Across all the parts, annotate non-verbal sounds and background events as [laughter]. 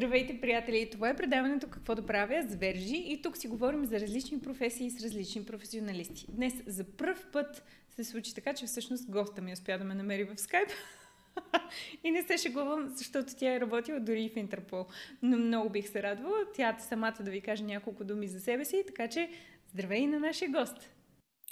Здравейте, приятели! Това е предаването Какво да правя с Вержи и тук си говорим за различни професии с различни професионалисти. Днес за първ път се случи така, че всъщност госта ми успя да ме намери в скайп. [laughs] и не се шегувам, защото тя е работила дори и в Интерпол. Но много бих се радвала тя самата да ви каже няколко думи за себе си, така че здравей на нашия гост!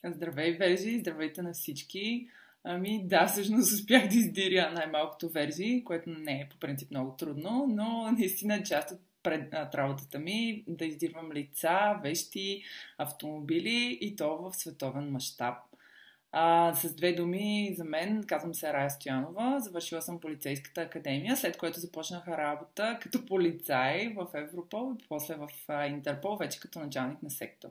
Здравей, Вержи! Здравейте на всички! Ами да, всъщност успях да издиря най-малкото версии, което не е по принцип много трудно, но наистина част от пред, от работата ми да издирвам лица, вещи, автомобили и то в световен мащаб. А, с две думи за мен, казвам се Рая Стоянова, завършила съм полицейската академия, след което започнах работа като полицай в Европол и после в Интерпол, вече като началник на сектор.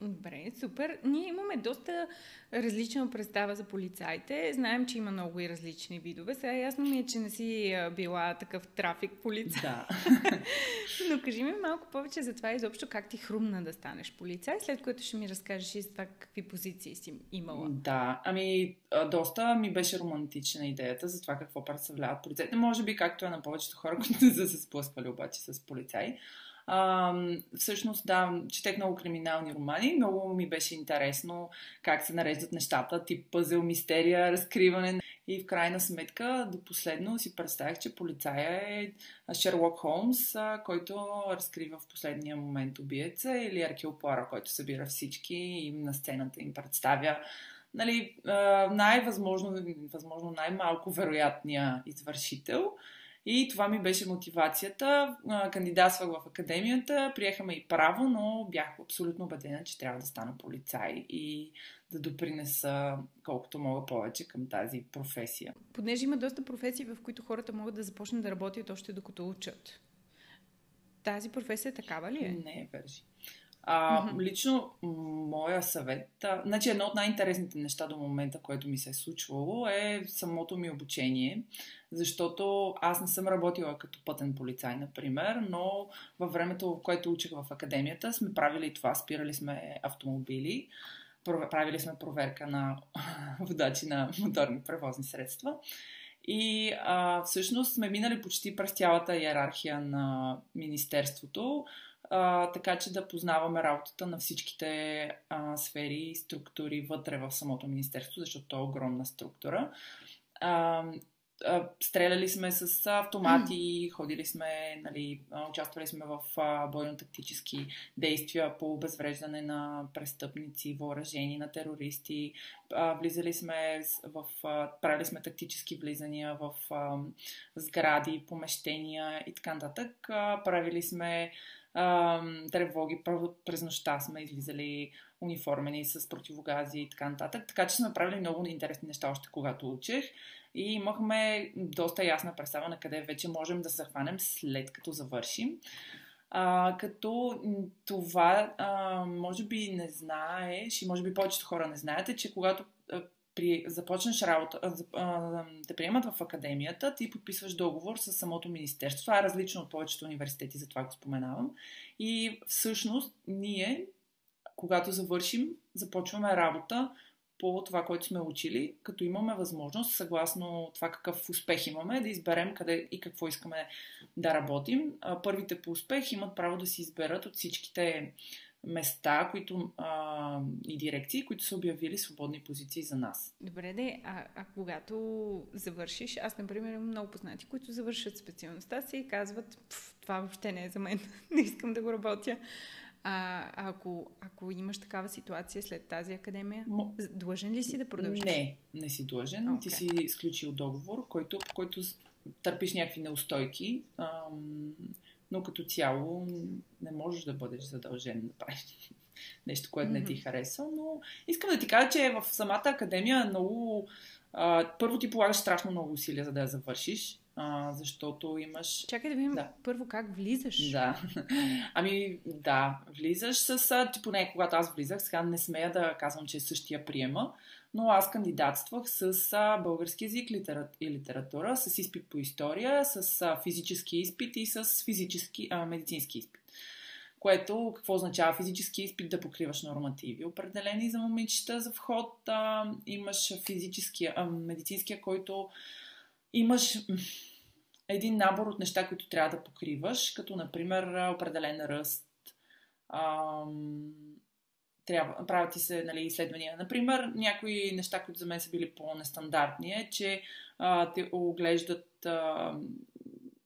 Добре, супер. Ние имаме доста различна представа за полицаите. Знаем, че има много и различни видове. Сега ясно ми е, че не си била такъв трафик полицай. Да. [laughs] Но кажи ми малко повече за това изобщо как ти хрумна да станеш полицай, след което ще ми разкажеш и за това какви позиции си имала. Да, ами доста ми беше романтична идеята за това какво представляват полицаите. Може би както е на повечето хора, които не са се сблъсквали обаче с полицаи. А, всъщност, да, четех много криминални романи. Много ми беше интересно как се нареждат нещата, тип пъзел, мистерия, разкриване. И в крайна сметка, до последно си представях, че полицая е Шерлок Холмс, който разкрива в последния момент убиеца, или Аркил Пуаро, който събира всички и на сцената им представя нали, най-възможно, възможно най-малко вероятния извършител. И това ми беше мотивацията. Кандидатствах в академията, приехаме и право, но бях абсолютно убедена, че трябва да стана полицай и да допринеса колкото мога повече към тази професия. Понеже има доста професии, в които хората могат да започнат да работят още докато учат. Тази професия такава ли е? Не е, Бержи. А, mm-hmm. Лично, моя съвет, а, значи едно от най-интересните неща до момента, което ми се е случвало, е самото ми обучение, защото аз не съм работила като пътен полицай, например, но във времето, в което учих в академията, сме правили това, спирали сме автомобили, правили сме проверка на [laughs] водачи на моторни превозни средства. И а, всъщност сме минали почти през цялата иерархия на Министерството, а, така че да познаваме работата на всичките а, сфери и структури вътре в самото Министерство, защото то е огромна структура. А, а, стреляли сме с автомати, ходили сме, нали, участвали сме в бойно-тактически действия по обезвреждане на престъпници, въоръжени на терористи. А, влизали сме в, а, правили сме тактически влизания в а, сгради, помещения и така нататък. А, правили сме а, тревоги. През нощта сме излизали униформени с противогази и така нататък. Така че сме правили много интересни неща още когато учех. И имахме доста ясна представа на къде вече можем да се захванем след като завършим. А, като това, а, може би не знаеш, и може би повечето хора не знаете, че когато при, започнеш работа, а, да приемат в академията, ти подписваш договор с самото министерство. Това е различно от повечето университети, затова го споменавам. И всъщност ние, когато завършим, започваме работа по това, което сме учили, като имаме възможност, съгласно това какъв успех имаме, да изберем къде и какво искаме да работим. Първите по успех имат право да си изберат от всичките места които, а, и дирекции, които са обявили свободни позиции за нас. Добре, де, а, а когато завършиш, аз, например, имам много познати, които завършат специалността си и казват, това въобще не е за мен, [laughs] не искам да го работя. А, ако, ако имаш такава ситуация след тази академия, Мо... длъжен ли си да продължиш? Не, не си длъжен. Okay. Ти си изключил договор, който, който търпиш някакви неустойки. Ам но като цяло не можеш да бъдеш задължен да правиш [laughs] нещо, което не ти харесва. Но искам да ти кажа, че в самата академия много. А, първо ти полагаш страшно много усилия, за да я завършиш. А, защото имаш. Чакай да видим да. първо как влизаш. Да. [laughs] Ами, да, влизаш с. Ти поне когато аз влизах, сега не смея да казвам, че е същия приема, но аз кандидатствах с български язик и литература, с изпит по история, с физически изпит и с физически, а, медицински изпит. Което какво означава физически изпит да покриваш нормативи, определени за момичета за вход. А, имаш физическия, а, медицинския, който имаш един набор от неща, които трябва да покриваш, като например определен ръст. Ам, трябва, правят ти се нали, изследвания. Например, някои неща, които за мен са били по-нестандартни, е, че а, те оглеждат, а,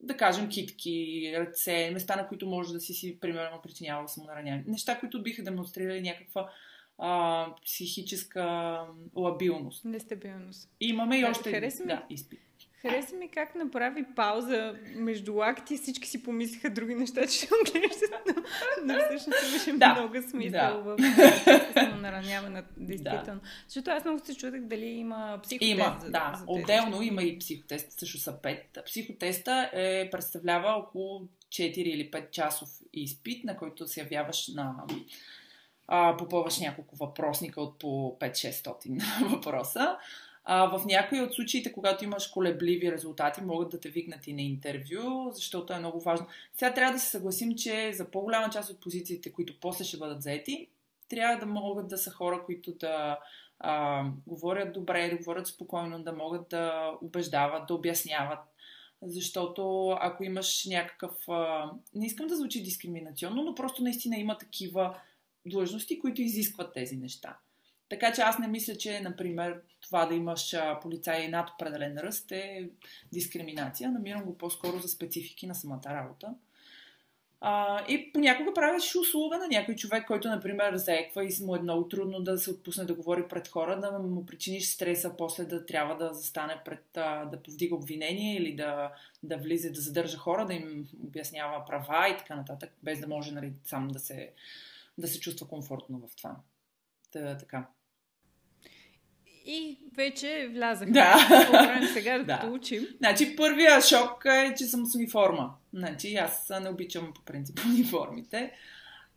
да кажем, китки, ръце, места, на които може да си си, примерно, причинявал самонараняване. Неща, които биха демонстрирали някаква а, психическа лабилност. Нестабилност. И имаме и още един да, изпит. Хареса ми как направи пауза между лакти. Всички си помислиха други неща, че ще оглеждат, но, но всъщност имаше да, много смисъл да. в нараняване, действително. Да. Защото аз много се чудех дали има психотест. Има, за, да. За Отделно има и психотест, също са пет. Психотеста е, представлява около 4 или 5 часов изпит, на който се явяваш на а, попълваш няколко въпросника от по 5-600 [laughs] въпроса. А, в някои от случаите, когато имаш колебливи резултати, могат да те викнат и на интервю, защото е много важно. Сега трябва да се съгласим, че за по-голяма част от позициите, които после ще бъдат заети, трябва да могат да са хора, които да а, говорят добре, да говорят спокойно, да могат да убеждават, да обясняват. Защото ако имаш някакъв... А, не искам да звучи дискриминационно, но просто наистина има такива длъжности, които изискват тези неща. Така че аз не мисля, че, например, това да имаш полицаи над определен ръст е дискриминация. Намирам го по-скоро за специфики на самата работа. А, и понякога правиш услуга на някой човек, който, например, заеква и му е много трудно да се отпусне да говори пред хора, да му причиниш стреса, после да трябва да застане пред, да повдига обвинение или да, да влиза, да задържа хора, да им обяснява права и така нататък, без да може нали, сам да се, да се чувства комфортно в това. Та, така. И вече влязах. Да. По сега [laughs] да, да учим. Значи първия шок е, че съм с униформа. Значи аз не обичам по принцип [laughs] униформите.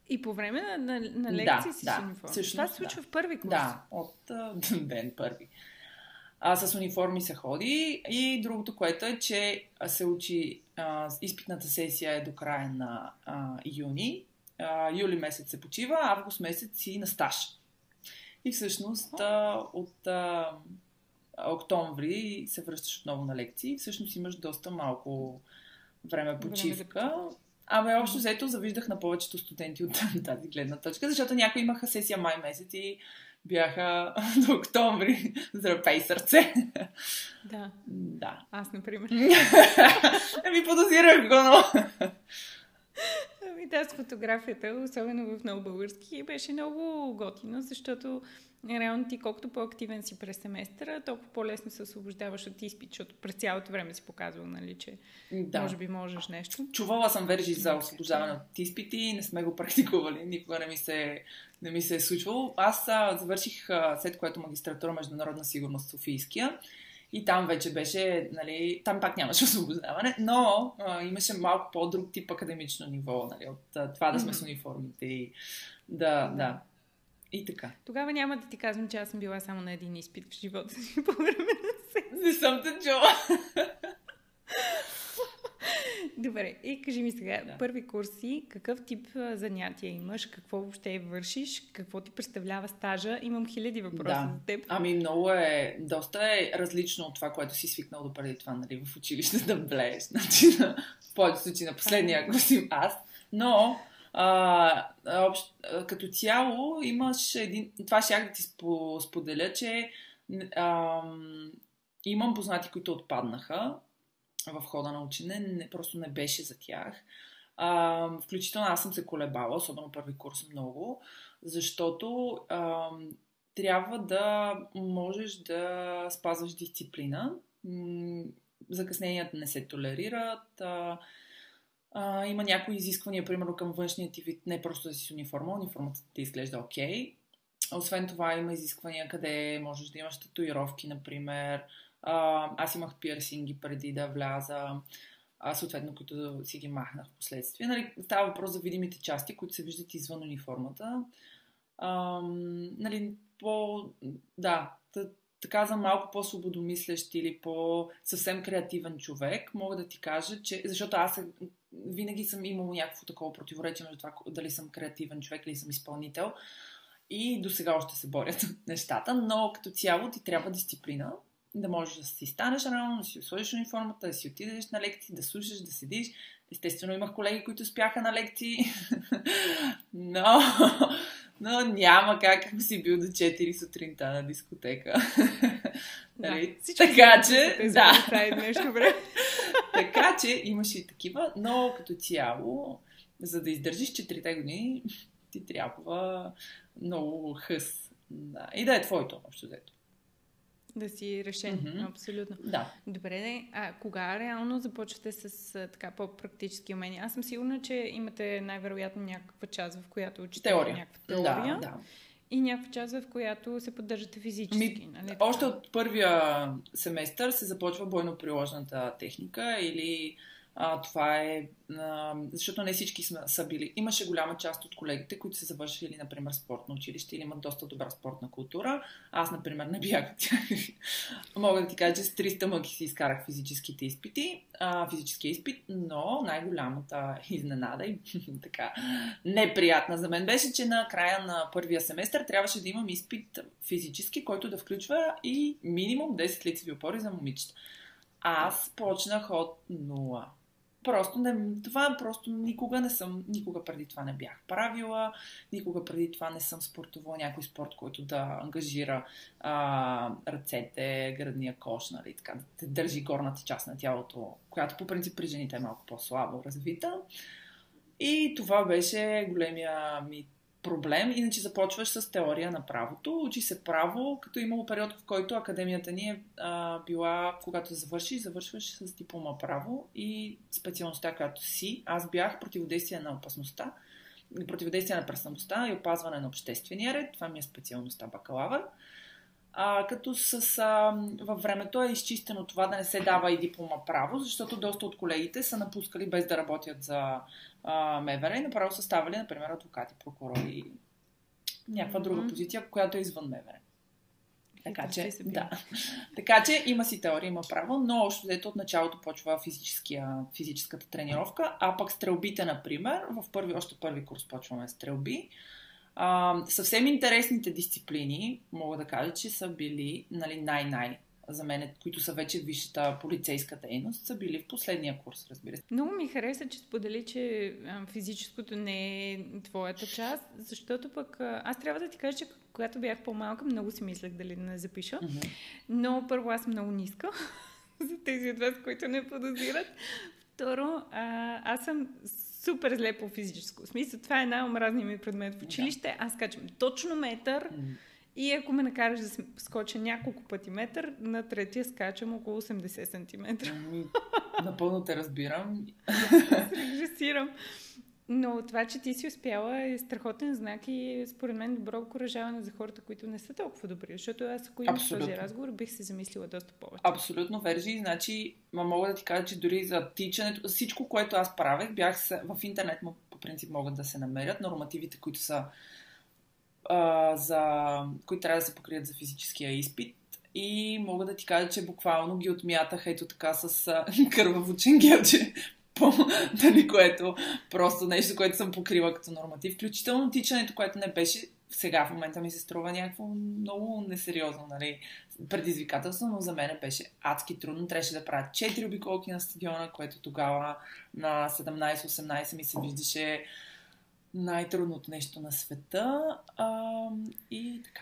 И по време на, на, на лекции да, си да, с униформа. Всъщност, Това се случва да. в първи курс. Да, от uh, [laughs] ден първи. А, с униформи се ходи и другото, което е, че се учи а, изпитната сесия е до края на а, юни. А, юли месец се почива, август месец си на стаж. И всъщност а, от а, октомври се връщаш отново на лекции. Всъщност имаш доста малко време почивка. Ами общо взето завиждах на повечето студенти от [laughs] тази гледна точка, защото някои имаха сесия май месец и бяха [laughs] до октомври. [laughs] Здравей сърце! Да. Да. Аз, например. Ами подозирах го, но... Ами да, с фотографията, особено в много български, беше много готино, защото реално ти колкото по-активен си през семестъра, толкова по-лесно се освобождаваш от изпит, защото през цялото време си показвал, нали, че да. може би можеш нещо. Чувала съм вержи за освобождаване от изпити и не сме го [laughs] практикували. Никога не ми се, не ми се е случвало. Аз а, завърших а, след което магистратура Международна сигурност Софийския и там вече беше, нали, там пак нямаше [laughs] освобождаване, но а, имаше малко по-друг тип академично ниво, нали, от а, това да сме с униформите и да, да. И така. Тогава няма да ти казвам, че аз съм била само на един изпит в живота си [laughs] по време на сесия. Не съм те чула. [laughs] Добре, и кажи ми сега, да. първи курси, какъв тип занятия имаш, какво въобще вършиш, какво ти представлява стажа? Имам хиляди въпроси да. за теб. Ами много е, доста е различно от това, което си свикнал до преди това, нали, в училище [laughs] да блееш, значи на, в повечето случаи на последния курс им аз, но а, общ, като цяло имаш един, това ще да ти споделя, че а, имам познати, които отпаднаха, в хода на учене, не, просто не беше за тях. А, включително аз съм се колебала, особено първи курс много, защото а, трябва да можеш да спазваш дисциплина. Закъсненията не се толерират. А, а, има някои изисквания, примерно към външния ти вид, не просто да си с униформа, униформата ти изглежда окей. Okay. Освен това има изисквания, къде можеш да имаш татуировки, например, а, аз имах пирсинги преди да вляза, а, съответно, които си ги махнах в последствие. Нали, става въпрос за видимите части, които се виждат извън униформата. А, нали, по, да, така за малко по-свободомислещ или по-съвсем креативен човек, мога да ти кажа, че... Защото аз винаги съм имал някакво такова противоречие между това дали съм креативен човек или съм изпълнител. И до сега още се борят [laughs] нещата, но като цяло ти трябва дисциплина да можеш да си станеш рано, да си сложиш униформата, да си отидеш на лекции, да слушаш, да седиш. Естествено, имах колеги, които спяха на лекции, [laughs] но, но няма как, ако си бил до 4 сутринта на дискотека. [laughs] Да, нали? така че, да. Нещо време. [laughs] така че имаше и такива, но като цяло, за да издържиш 4 години, ти трябва много хъс. Да. И да е твоето, общо взето. Да си решен, mm-hmm. абсолютно. Да. Добре, а кога реално започвате с така по-практически умения? Аз съм сигурна, че имате най-вероятно някаква част, в която учите теория. някаква теория. Да, да. И някаква част, в която се поддържате физически. Ми, нали? Още от първия семестър се започва бойно-приложната техника или а, това е, а, защото не всички сме, са били. Имаше голяма част от колегите, които са завършили, например, спортно училище или имат доста добра спортна култура. Аз, например, не бях. [laughs] Мога да ти кажа, че с 300 мъки си изкарах физическите изпити, а, физическия изпит, но най-голямата изненада и [laughs] така неприятна за мен беше, че на края на първия семестър трябваше да имам изпит физически, който да включва и минимум 10 лицеви опори за момичета. Аз почнах от нула Просто не, това просто никога не съм, никога преди това не бях правила, никога преди това не съм спортувала някой спорт, който да ангажира а, ръцете, градния кош, нали, така, да те държи горната част на тялото, която по принцип при жените е малко по-слабо развита. И това беше големия ми проблем. Иначе започваш с теория на правото. Учи се право, като имало период, в който академията ни е а, била, когато завършиш, завършваш с диплома право и специалността, която си. Аз бях противодействие на опасността, противодействие на престъпността и опазване на обществения ред. Това ми е специалността бакалавър. А, като с, а, във времето е изчистено това да не се дава и диплома право, защото доста от колегите са напускали без да работят за а, МВР и направо са ставали, например, адвокати, прокурори, някаква mm-hmm. друга позиция, която е извън МВР. Така че, да. [laughs] така че има си теория, има право, но още дето от началото почва физическата тренировка, а пък стрелбите, например, в първи, още първи курс почваме стрелби. А, съвсем интересните дисциплини, мога да кажа, че са били нали, най-най за мен, които са вече висшата полицейска дейност, са били в последния курс, разбира се. Много ми хареса, че сподели, че физическото не е твоята част, защото пък аз трябва да ти кажа, че когато бях по-малка, много си мислех дали да не запиша. Mm-hmm. Но първо аз съм много ниска, [laughs] за тези от вас, които не подозират. Второ, а, аз съм супер зле по физическо. В смисъл, това е най-омразният ми предмет в училище. Да. Аз качвам точно метър. Mm-hmm и ако ме накараш да скоча няколко пъти метър, на третия скачам около 80 см. Ами, напълно те разбирам. [laughs] Режисирам. Но това, че ти си успяла е страхотен знак и според мен добро окоръжаване за хората, които не са толкова добри. Защото аз, ако имам този разговор, бих се замислила доста повече. Абсолютно, Вержи. Значи, ма мога да ти кажа, че дори за тичането, всичко, което аз правех, бях в интернет, по принцип могат да се намерят нормативите, които са а, за, които трябва да се покрият за физическия изпит. И мога да ти кажа, че буквално ги отмятах ето така с [laughs] кърваво ченгелче, по, [laughs] което просто нещо, което съм покрила като норматив. Включително тичането, което не беше сега в момента ми се струва някакво много несериозно, нали, предизвикателство, но за мен беше адски трудно. Трябваше да правя 4 обиколки на стадиона, което тогава на 17-18 ми се виждаше най-трудното нещо на света. А, и така.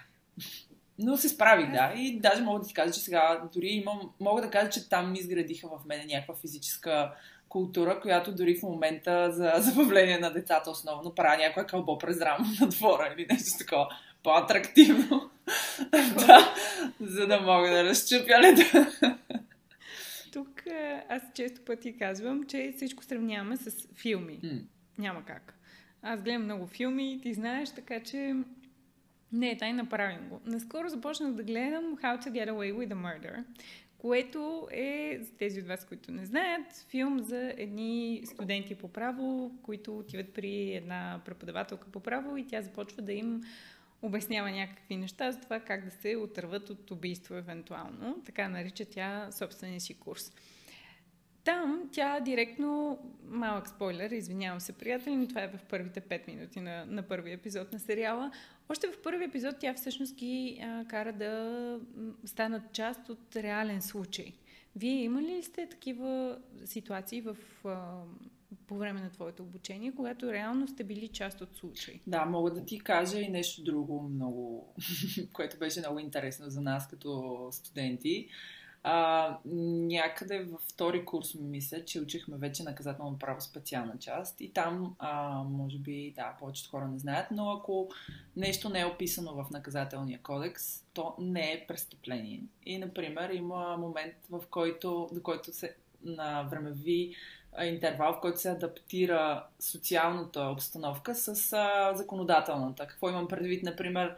Но се справих, да. И даже мога да ти кажа, че сега дори имам... Мога да кажа, че там ми изградиха в мене някаква физическа култура, която дори в момента за [laughs] забавление на децата основно правя някоя кълбо през рамо на двора или нещо такова по-атрактивно. [laughs] да, за да мога да разчупя леда. Тук е, аз често пъти казвам, че всичко сравняваме с филми. Mm. Няма как. Аз гледам много филми, ти знаеш, така че не, тай направим го. Наскоро започнах да гледам How to Get Away with a Murder, което е, за тези от вас, които не знаят, филм за едни студенти по право, които отиват при една преподавателка по право и тя започва да им обяснява някакви неща за това как да се отърват от убийство евентуално. Така нарича тя собствения си курс. Там тя директно, малък спойлер, извинявам се, приятели, но това е в първите 5 минути на, на първи епизод на сериала. Още в първи епизод тя всъщност ги а, кара да станат част от реален случай. Вие имали ли сте такива ситуации в, а, по време на твоето обучение, когато реално сте били част от случай? Да, мога да ти кажа и нещо друго много, [laughs] което беше много интересно за нас като студенти. А, някъде във втори курс ми мисля, че учихме вече наказателно право специална част и там, а, може би, да, повечето хора не знаят, но ако нещо не е описано в наказателния кодекс, то не е престъпление. И, например, има момент, в който, до който се на времеви интервал, в който се адаптира социалната обстановка с а, законодателната. Какво имам предвид, например,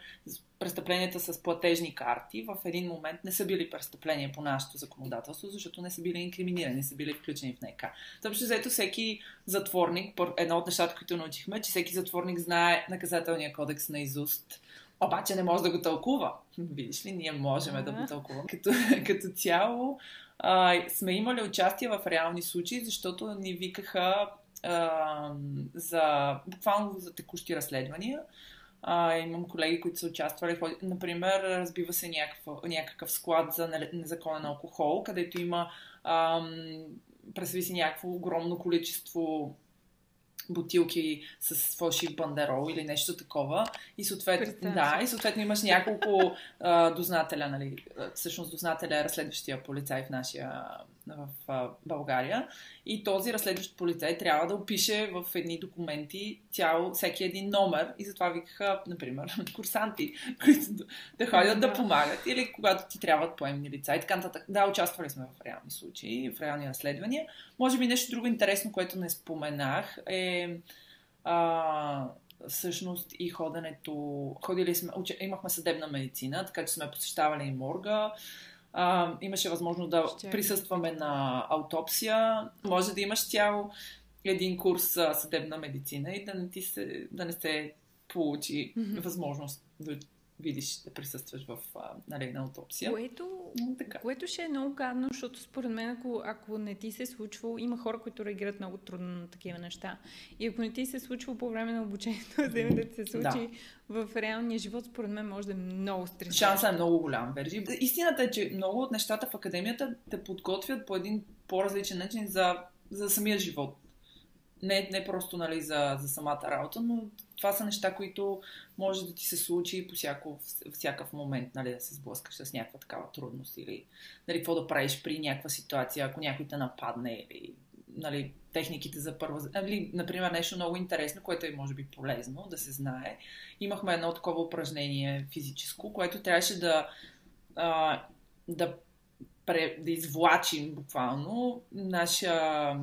престъпленията с платежни карти в един момент не са били престъпления по нашето законодателство, защото не са били инкриминирани, не са били включени в НК. Защото заето всеки затворник, едно от нещата, които научихме, че всеки затворник знае наказателния кодекс на изуст, обаче не може да го тълкува. Видиш ли, ние можем да го тълкуваме. Като, [laughs] като цяло а, сме имали участие в реални случаи, защото ни викаха а, за, буквално за текущи разследвания. А, имам колеги, които са участвали. Например, разбива се някакъв, някакъв склад за незаконен алкохол, където има представи си някакво огромно количество бутилки с фалшив бандерол или нещо такова. И съответно, да, и съответно имаш няколко а, дознателя, нали, всъщност дознателя е разследващия полицай в нашия в а, България. И този разследващ полицай трябва да опише в едни документи цяло, всеки един номер. И затова викаха, например, [laughs] курсанти, които да ходят да помагат. Или когато ти трябват поемни лица и така нататък. Да, участвали сме в реални случаи, в реални разследвания. Може би нещо друго интересно, което не споменах е а, всъщност и ходенето. Ходили сме, имахме съдебна медицина, така че сме посещавали и морга а, имаше възможност да Ще... присъстваме на аутопсия. Може да имаш цял един курс съдебна медицина и да не, ти се, да не се получи mm-hmm. възможност да видиш, да присъстваш в нали, на аутопсия. Което, така. което ще е много гадно, защото според мен, ако, ако не ти се е случва, има хора, които реагират много трудно на такива неща. И ако не ти се е случва по време на обучението, [laughs] да да ти се случи да. в реалния живот, според мен може да е много стресиращо. Шансът е много голям, Вержи. Истината е, че много от нещата в академията те подготвят по един по-различен начин за, за самия живот не, не просто нали, за, за самата работа, но това са неща, които може да ти се случи по всяко, всякакъв момент, нали, да се сблъскаш с някаква такава трудност или нали, какво да правиш при някаква ситуация, ако някой те нападне или нали, техниките за първа... Нали, например, нещо много интересно, което е може би полезно да се знае. Имахме едно такова упражнение физическо, което трябваше да, а, да да извлачим буквално нашия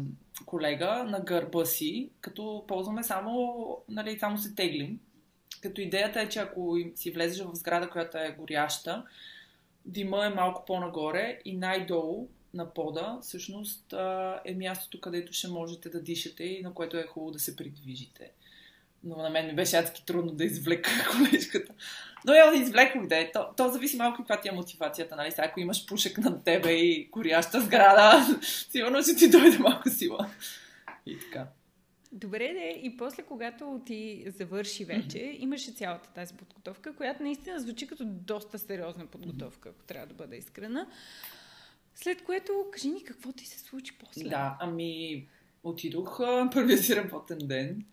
колега на гърба си, като ползваме само, нали, само се теглим. Като идеята е, че ако си влезеш в сграда, която е горяща, дима е малко по-нагоре и най-долу на пода всъщност е мястото, където ще можете да дишате и на което е хубаво да се придвижите. Но на мен ми беше адски трудно да извлека [laughs] колежката. Но я извлекох да е. То, то зависи малко каква ти е мотивацията, нали? Сега, ако имаш пушек над тебе и горяща сграда, [laughs] сигурно ще ти дойде малко сила. И така. Добре, де, и после, когато ти завърши вече, mm-hmm. имаше цялата тази подготовка, която наистина звучи като доста сериозна подготовка, ако трябва да бъда искрена. След което, кажи ни какво ти се случи после. Да, ами отидох първият си работен ден.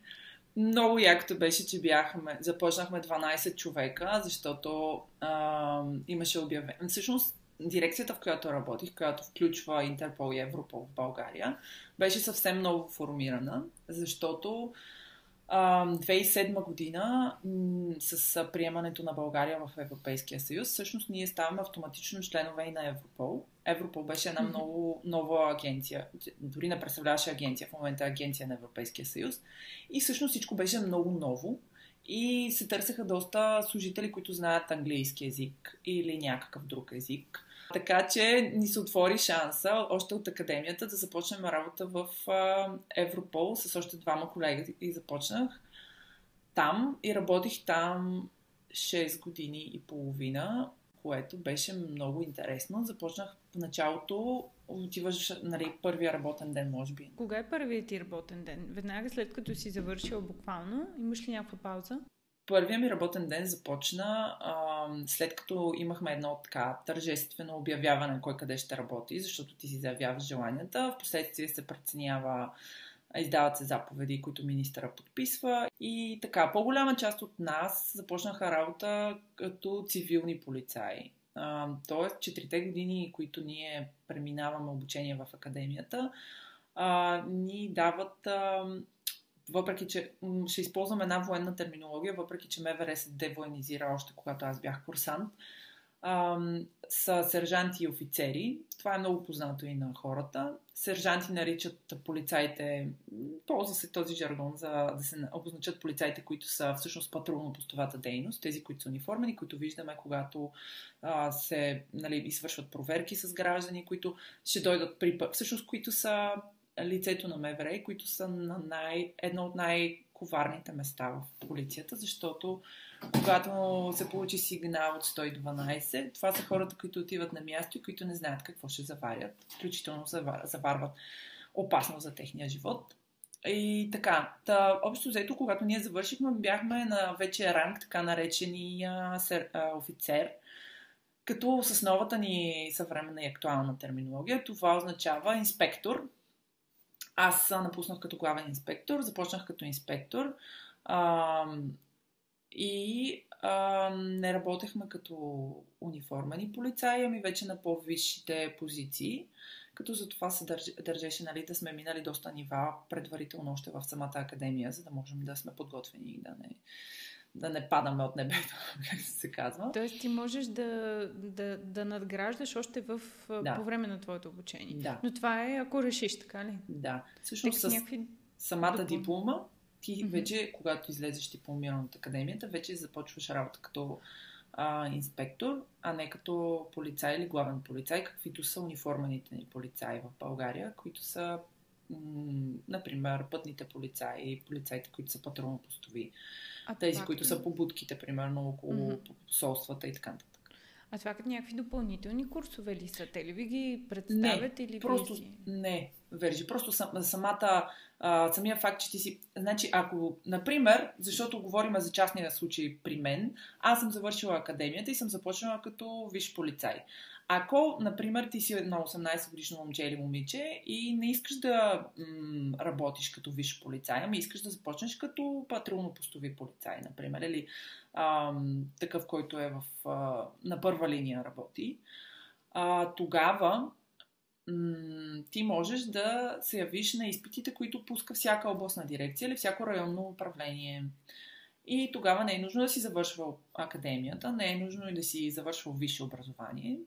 Много якото беше, че бяхме, започнахме 12 човека, защото а, имаше обявен. Всъщност, дирекцията, в която работих, която включва Интерпол и Европол в България, беше съвсем много формирана, защото 2007 година с приемането на България в Европейския съюз, всъщност ние ставаме автоматично членове и на Европол. Европол беше една много нова агенция, дори не представляваше агенция, в момента е агенция на Европейския съюз. И всъщност всичко беше много ново. И се търсеха доста служители, които знаят английски язик или някакъв друг език. Така че ни се отвори шанса още от академията да започнем работа в Европол. С още двама колеги и започнах там. И работих там 6 години и половина, което беше много интересно. Започнах в началото отиваш, нали, първия работен ден, може би. Кога е първият ти работен ден? Веднага след като си завършил буквално, имаш ли някаква пауза? Първият ми работен ден започна а, след като имахме едно така тържествено обявяване кой къде ще работи, защото ти си заявяваш желанията. Впоследствие се преценява, издават се заповеди, които министъра подписва. И така, по-голяма част от нас започнаха работа като цивилни полицаи. тоест, четирите години, които ние преминаваме обучение в академията, а, ни дават а, въпреки че ще използвам една военна терминология, въпреки че МВР се девоенизира още когато аз бях курсант, са сержанти и офицери. Това е много познато и на хората. Сержанти наричат полицаите, ползва се този жаргон, за да се обозначат полицаите, които са всъщност патрулно-постовата дейност, тези, които са униформени, които виждаме, когато а, се нали, извършват проверки с граждани, които ще дойдат при... Всъщност, които са лицето на МВР, които са на най, едно от най-коварните места в полицията, защото когато се получи сигнал от 112, това са хората, които отиват на място и които не знаят какво ще заварят, включително заварват опасно за техния живот. И така, та, общо взето, когато ние завършихме, бяхме на вече ранг, така наречения офицер, като с новата ни съвременна и актуална терминология, това означава инспектор, аз напуснах като главен инспектор, започнах като инспектор и а, не работехме като униформени полицаи, ами вече на по-висшите позиции, като за това се държ, държеше нали, да сме минали доста нива предварително още в самата академия, за да можем да сме подготвени и да не, да не падаме от небето, [laughs] как се казва. Тоест ти можеш да, да, да надграждаш още в, да. по време на твоето обучение. Да. Но това е ако решиш, така ли? Да. Всъщност с някакви... самата диплома, ти вече, когато излезеш дипломиран от академията, вече започваш работа като а, инспектор, а не като полицай или главен полицай, каквито са униформените ни полицаи в България, които са например, пътните полицаи, полицаите, които са патрулно-постови, а тези, които са по будките, примерно, около mm-hmm. посолствата и така нататък. А това като някакви допълнителни курсове ли са? Те ли ви ги представят не, или просто, ви... Не, Вержи. Просто сам, самата, а, самия факт, че ти си... Значи, ако, например, защото говорим за частния случай при мен, аз съм завършила академията и съм започнала като виш полицай. Ако, например, ти си на 18 годишно момче или момиче и не искаш да м- работиш като виш полицай, ами искаш да започнеш като патрулно-постови полицай, например, или ам, такъв, който е в, а, на първа линия работи, а, тогава ти можеш да се явиш на изпитите, които пуска всяка областна дирекция или всяко районно управление. И тогава не е нужно да си завършвал академията, не е нужно и да си завършвал висше образование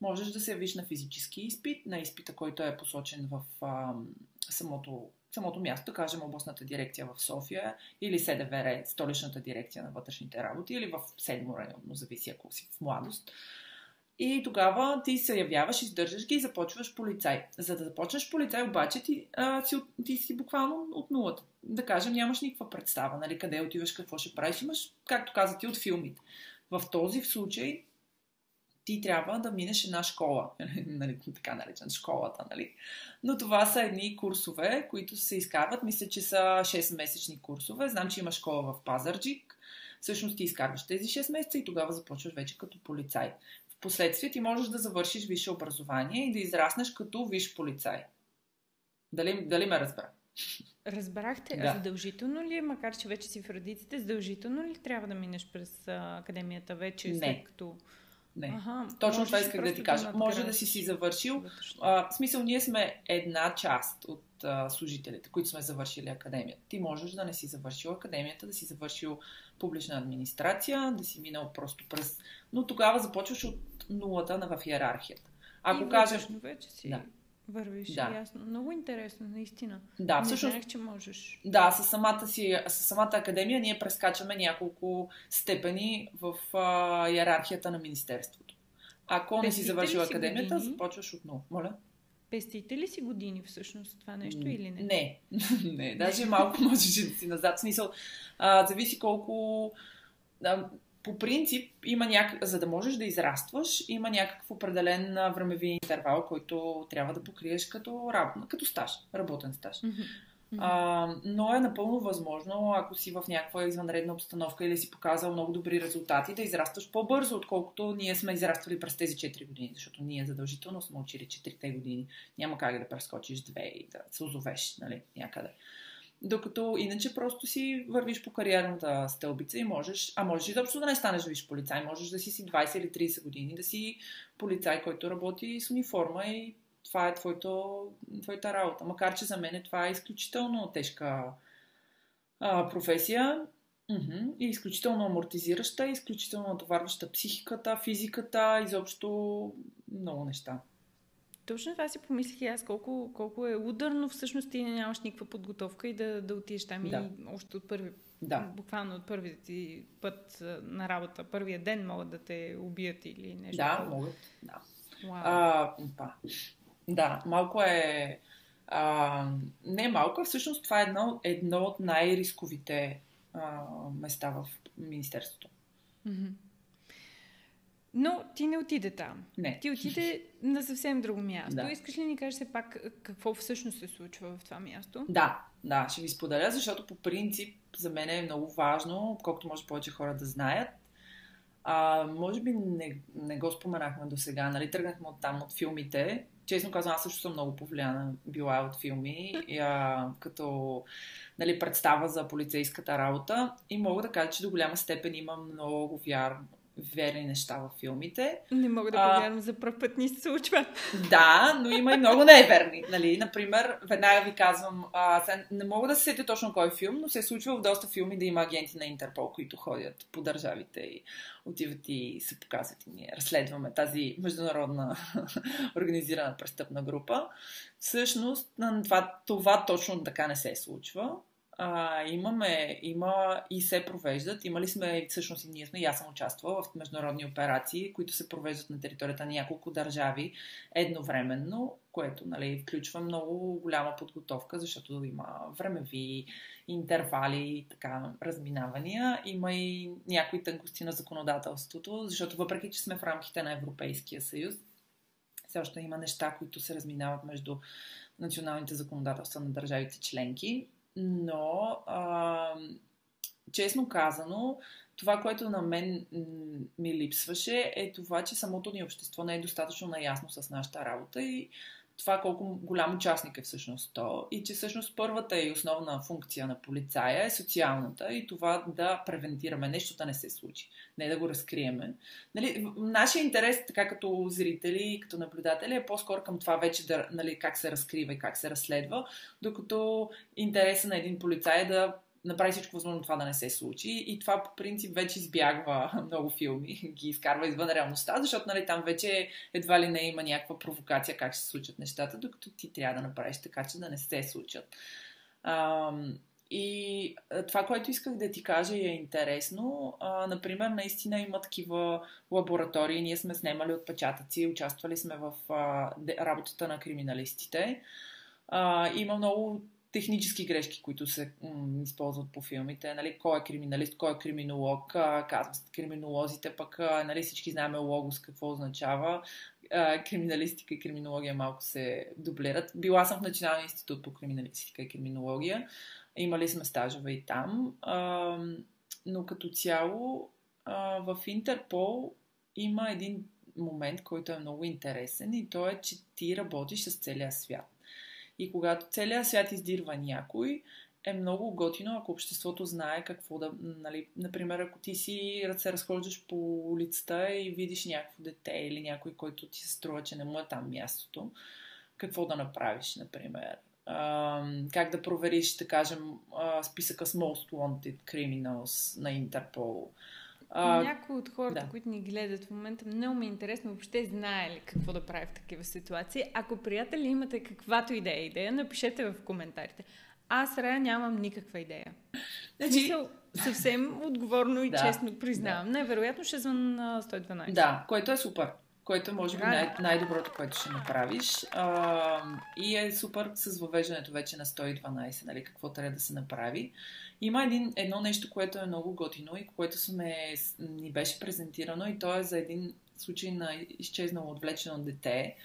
можеш да се явиш на физически изпит, на изпита, който е посочен в а, самото, самото място, кажем областната дирекция в София или СДВР, столичната дирекция на вътрешните работи или в седмо районно, зависи ако си в младост. И тогава ти се явяваш, издържаш ги и започваш полицай. За да започнеш полицай, обаче ти, а, си, ти си буквално от нулата. Да кажем, нямаш никаква представа, нали, къде отиваш, какво ще правиш. Имаш, както каза ти, от филмите. В този случай ти трябва да минеш една школа, [laughs] нали, така наречен школата, нали? Но това са едни курсове, които се изкарват. Мисля, че са 6-месечни курсове. Знам, че има школа в Пазарджик. Всъщност ти изкарваш тези 6 месеца и тогава започваш вече като полицай. Впоследствие ти можеш да завършиш висше образование и да израснеш като виш полицай. Дали, дали ме разбра? Разбрахте, да. задължително ли, е, макар че вече си в родиците, задължително ли трябва да минеш през академията вече, Не. след като... Не. Ага, Точно това исках да ти кажа. Може да си си завършил. А, в смисъл, ние сме една част от а, служителите, които сме завършили академията. Ти можеш да не си завършил академията, да си завършил публична администрация, да си минал просто през... Но тогава започваш от нулата на в иерархията. Ако и кажеш... вече си... Да вървиш. Да. Ясно. Много интересно, наистина. Да, Не всъщност. Знаех, че можеш. Да, с самата, си, с самата академия ние прескачаме няколко степени в а, иерархията на Министерството. Ако не си завършил академията, години? започваш отново. Моля? Пестите ли си години всъщност това нещо или не? Не, [laughs] не, даже малко [laughs] можеш да си назад. Смисъл, а, зависи колко... А, по принцип, има няк... за да можеш да израстваш, има някакъв определен времеви интервал, който трябва да покриеш като, раб... като стаж, работен стаж. Mm-hmm. А, но е напълно възможно, ако си в някаква извънредна обстановка или си показал много добри резултати, да израстваш по-бързо, отколкото ние сме израствали през тези 4 години, защото ние задължително сме учили 4 години. Няма как да прескочиш две и да се озовеш нали, някъде. Докато иначе просто си вървиш по кариерната стълбица и можеш, а можеш изобщо да не станеш виж полицай, можеш да си си 20 или 30 години, да си полицай, който работи с униформа и това е твоето, твоята работа. Макар, че за мен това е изключително тежка а, професия и изключително амортизираща, изключително натоварваща психиката, физиката, изобщо много неща. Точно това си помислих и аз, колко, колко е ударно всъщност ти нямаш никаква подготовка и да, да отидеш там да. и още от първи, да. буквално от първия ти път на работа, първия ден могат да те убият или нещо. Да, могат, да. Wow. А. Да, малко е... А, не малко, всъщност това е едно, едно от най-рисковите а, места в Министерството. Mm-hmm. Но ти не отиде там. Не. Ти отиде на съвсем друго място. Да. Искаш ли ни кажеш все пак какво всъщност се случва в това място? Да, да, ще ви споделя, защото по принцип за мен е много важно, колкото може повече хора да знаят. А, може би не, не го споменахме до сега, нали? Тръгнахме от там, от филмите. Честно казвам, аз също съм много повлияна била от филми, а, като нали, представа за полицейската работа. И мога да кажа, че до голяма степен имам много вяр, верни неща във филмите. Не мога да повярвам, за първ път ни се случва. Да, но има и много неверни. Нали? Например, веднага ви казвам, а, не мога да се сетя точно кой филм, но се е случва в доста филми да има агенти на Интерпол, които ходят по държавите и отиват и се показват и ние разследваме тази международна [laughs] организирана престъпна група. Всъщност, това, това точно така не се случва а, имаме, има и се провеждат. Имали сме, всъщност и ние сме, и аз съм участвала в международни операции, които се провеждат на територията на няколко държави едновременно, което нали, включва много голяма подготовка, защото има времеви интервали така разминавания. Има и някои тънкости на законодателството, защото въпреки, че сме в рамките на Европейския съюз, все още има неща, които се разминават между националните законодателства на държавите членки но а, честно казано, това, което на мен ми липсваше, е това, че самото ни общество не е достатъчно наясно с нашата работа и това колко голям участник е всъщност то и че всъщност първата и основна функция на полицая е социалната и това да превентираме нещо да не се случи, не да го разкриеме. Нали, нашия интерес, така като зрители и като наблюдатели, е по-скоро към това вече да, нали, как се разкрива и как се разследва, докато интереса на един полицай е да направи всичко възможно това да не се случи. И това по принцип вече избягва [laughs] много филми, ги изкарва извън реалността, защото нали, там вече едва ли не има някаква провокация как ще се случат нещата, докато ти трябва да направиш така, че да не се случат. А, и това, което исках да ти кажа е интересно. А, например, наистина има такива лаборатории. Ние сме снимали отпечатъци, участвали сме в а, работата на криминалистите. А, има много технически грешки, които се м- използват по филмите. Нали, кой е криминалист, кой е криминолог, казва се криминолозите, пък нали, всички знаем логос какво означава. А, криминалистика и криминология малко се дублират. Била съм в Националния институт по криминалистика и криминология. Имали сме стажове и там. А, но като цяло а, в Интерпол има един момент, който е много интересен и то е, че ти работиш с целия свят. И когато целият свят издирва някой, е много готино, ако обществото знае какво да... Нали, например, ако ти си се разхождаш по улицата и видиш някакво дете или някой, който ти се струва, че не му е там мястото, какво да направиш, например. Как да провериш, да кажем, списъка с Most Wanted Criminals на Интерпол. А, Някои от хората, да. които ни гледат в момента, много ми е интересно въобще знае ли какво да прави в такива ситуации. Ако, приятели, имате каквато идея, идея, напишете в коментарите. Аз, Рая, нямам никаква идея. Значи... Смисъл, съвсем отговорно и [laughs] да, честно признавам. Да. Невероятно ще звън на 112. Да, което е супер което може би най- най-доброто, което ще направиш. А, и е супер с въвеждането вече на 112, нали, какво трябва да се направи. Има един, едно нещо, което е много готино и което сме, ни беше презентирано и то е за един случай на изчезнало отвлечено дете.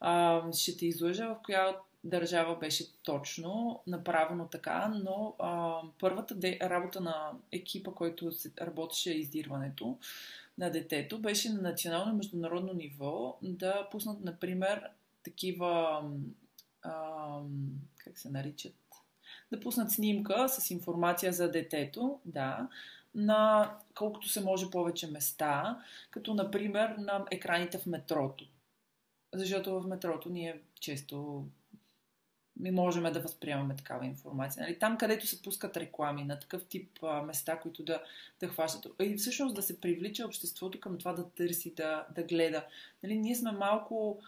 А, ще те излъжа в коя държава беше точно направено така, но а, първата де, работа на екипа, който работеше издирването на детето, беше на национално и международно ниво да пуснат, например, такива а, как се наричат? Да пуснат снимка с информация за детето, да, на колкото се може повече места, като например на екраните в метрото. Защото в метрото ние често ми можем да възприемаме такава информация. Нали? Там, където се пускат реклами на такъв тип а, места, които да, да хващат. И всъщност да се привлича обществото към това да търси, да, да гледа. Нали? Ние сме малко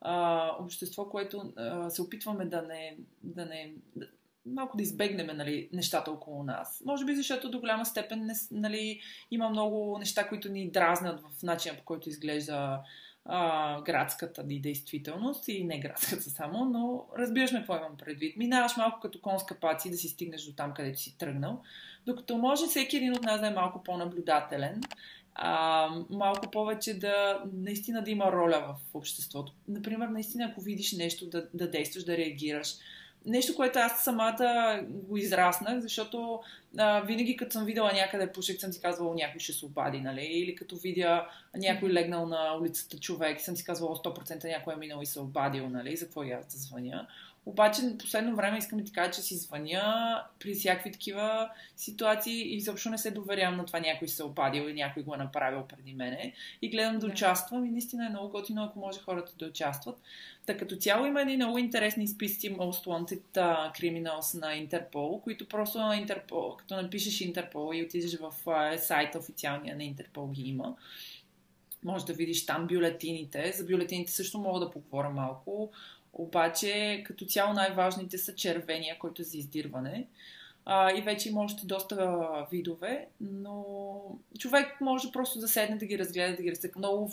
а, общество, което а, се опитваме да не, да не малко да избегнем нали, нещата около нас. Може би защото до голяма степен не, нали, има много неща, които ни дразнят в начина по който изглежда а, градската ни действителност и не градската само, но разбираш ме какво имам предвид. Минаваш малко като конска паци да си стигнеш до там, където си тръгнал, докато може всеки един от нас да е малко по-наблюдателен, а, малко повече да наистина да има роля в обществото. Например, наистина ако видиш нещо да, да действаш, да реагираш, нещо, което аз самата го израснах, защото а, винаги като съм видела някъде пушек, съм си казвала, някой ще се обади, нали? Или като видя някой легнал на улицата човек, съм си казвала, 100% някой е минал и се обадил, нали? За какво аз да звъня. Обаче, в последно време искам да ти кажа, че си звъня при всякакви такива ситуации и изобщо не се доверявам на това някой се обадил и някой го е направил преди мене. И гледам да, да участвам и наистина е много готино, ако може хората да участват. Та като цяло има едни много интересни списъци Most Wanted Criminals на Интерпол, които просто на Интерпол, като напишеш Интерпол и отидеш в сайта официалния на Интерпол ги има. Може да видиш там бюлетините. За бюлетините също мога да поговоря малко. Обаче, като цяло най-важните са червения, който е за издирване. А, и вече има още доста видове, но човек може просто да седне да ги разгледа, да ги разгледа. Много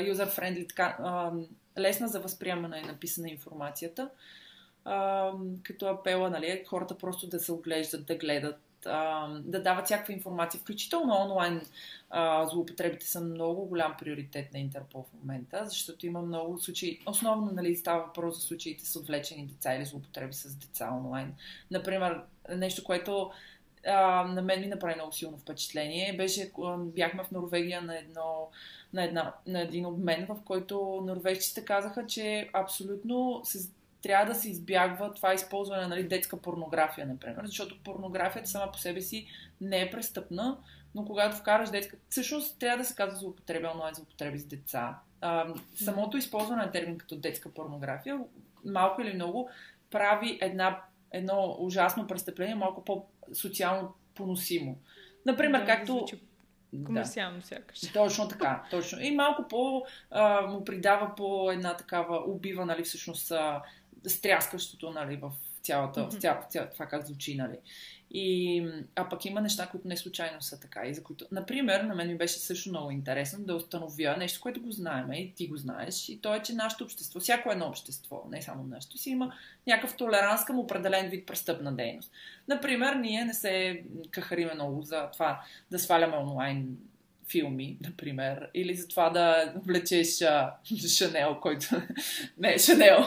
юзер-френдли, така, а, лесна за възприемане е написана информацията. А, като апела, нали, хората просто да се оглеждат, да гледат, да дават всякаква информация, включително онлайн злоупотребите са много голям приоритет на Интерпол в момента, защото има много случаи, основно нали, става въпрос за случаите с отвлечени деца или злоупотреби с деца онлайн. Например, нещо, което на мен ми направи много силно впечатление, беше, бяхме в Норвегия на едно на, една, на един обмен, в който норвежците казаха, че абсолютно се трябва да се избягва това използване нали, детска порнография, например, защото порнографията сама по себе си не е престъпна, но когато вкараш детска... Всъщност трябва да се казва злоупотреба, онлайн злоупотреби с деца. А, самото използване на термин като детска порнография, малко или много, прави една, едно ужасно престъпление малко по-социално поносимо. Например, да, както... Звучи комерциално да. сякаш. Точно така, точно. И малко по а, му придава по една такава убива, нали, всъщност а, стряскащото, нали, в цялата, mm-hmm. в цяло, цяло, това как звучи, нали. И, а пък има неща, които не случайно са така и за които... Например, на мен ми беше също много интересно да установя нещо, което го знаем и ти го знаеш. И то е, че нашето общество, всяко едно общество, не само нашето си, има някакъв толеранс към определен вид престъпна дейност. Например, ние не се кахариме много за това да сваляме онлайн филми, например, или за това да влечеш а, Шанел, който [laughs] не Шанел.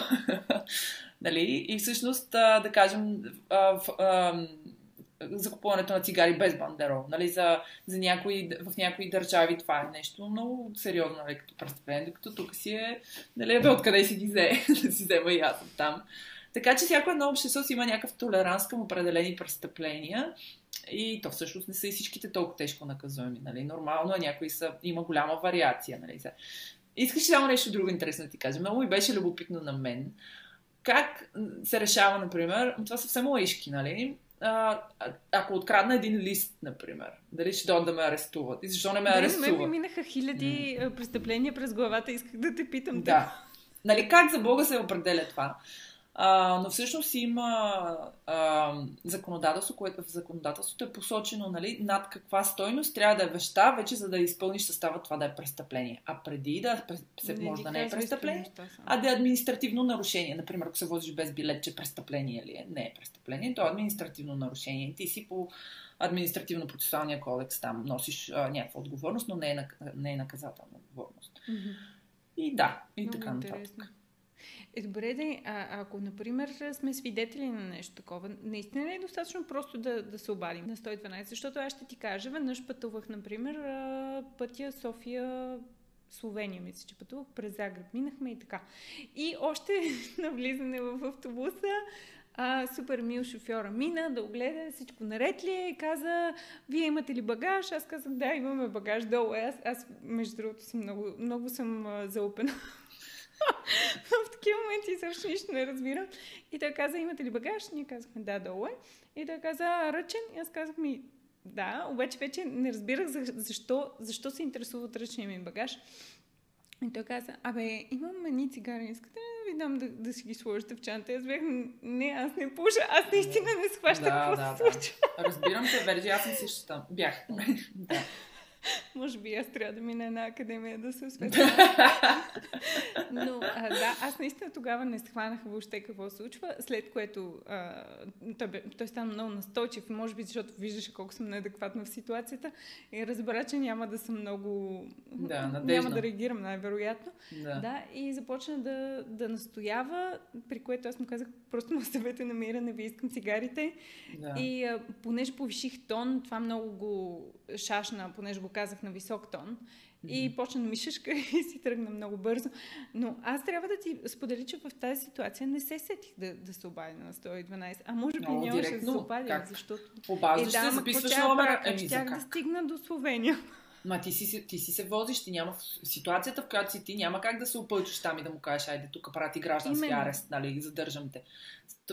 [laughs] нали? И всъщност, а, да кажем, а, а, за купуването на цигари без бандерол. Нали, за, за някои, в някои държави това е нещо много сериозно, нали, като престъпление, докато тук си е, нали, бе, откъде си ги взе, [laughs] да си взема и аз там. Така че всяко едно общество си има някакъв толеранс към определени престъпления и то всъщност не са и всичките толкова тежко наказуеми. Нали? Нормално е, някои са, има голяма вариация. Нали? Искаш само нещо друго интересно да ти кажа? Много ми беше любопитно на мен. Как се решава, например, това са съвсем лаишки, нали? а, ако открадна един лист, например, дали ще дойдат да ме арестуват и защо не ме арестуват? Да, ми минаха хиляди mm. престъпления през главата, исках да те питам. Да. Нали, как за Бога се определя това? А, но всъщност има а, законодателство, което в законодателството е посочено нали, над каква стойност трябва да е веща, вече за да изпълниш състава това да е престъпление. А преди да се, не може да не е престъпление, а да е административно нарушение. Например, ако се возиш без билет, че престъпление ли е? Не е престъпление, то е административно нарушение. Ти си по административно-процесуалния кодекс там носиш а, някаква отговорност, но не е, не е наказателна отговорност. Mm-hmm. И да, и Много така интересно. нататък. Е, добре, да, а, ако, например, сме свидетели на нещо такова, наистина не е достатъчно просто да, да се обадим на 112, защото аз ще ти кажа, веднъж пътувах, например, пътя София Словения, мисля, че пътувах през Загреб. Минахме и така. И още [laughs] на влизане в автобуса а, супер мил шофьора мина да огледа всичко наред ли е и каза, вие имате ли багаж? Аз казах, да, имаме багаж долу. Аз, аз между другото, съм много, много съм а, залупена. [laughs] в такива моменти също нищо не разбирам. И той каза, имате ли багаж? Ние казахме, да, долу е. И той каза, ръчен. И аз казах ми, да, обаче вече не разбирах защо, защо се интересува от ръчния ми багаж. И той каза, абе, имам едни цигари, искате ли да ви дам да, да си ги сложите в чанта? Аз бях, не, аз не пуша, аз наистина не схващам да, какво да, се случва. Да. Разбирам те, Верджи, аз съм същата. Бях. да. [laughs] Може би аз трябва да мина една академия да се осветя. [laughs] Но а, да, аз наистина тогава не схванах въобще какво се случва, след което а, той, бе, той стана много настойчив, може би защото виждаше колко съм неадекватна в ситуацията и разбра, че няма да съм много... Да, надежна. Няма да реагирам най-вероятно. Да. да и започна да, да настоява, при което аз му казах, просто му съвете намира, не ви искам цигарите. Да. И а, понеже повиших тон, това много го шашна, понеже го казах на висок тон. Mm-hmm. И почна да ми шишка [laughs] и си тръгна много бързо. Но аз трябва да ти споделя, че в тази ситуация не се сетих да, да се обадя на 112. А може би нямаше да се обадя, защото... Обаждаш е, да, се, записваш номера. Еми, щях да стигна до Словения. Ма ти си, ти си се возиш, ти няма ситуацията, в която си ти, няма как да се опълчиш там и да му кажеш, айде тук прати граждански Именно. арест, нали, задържам те.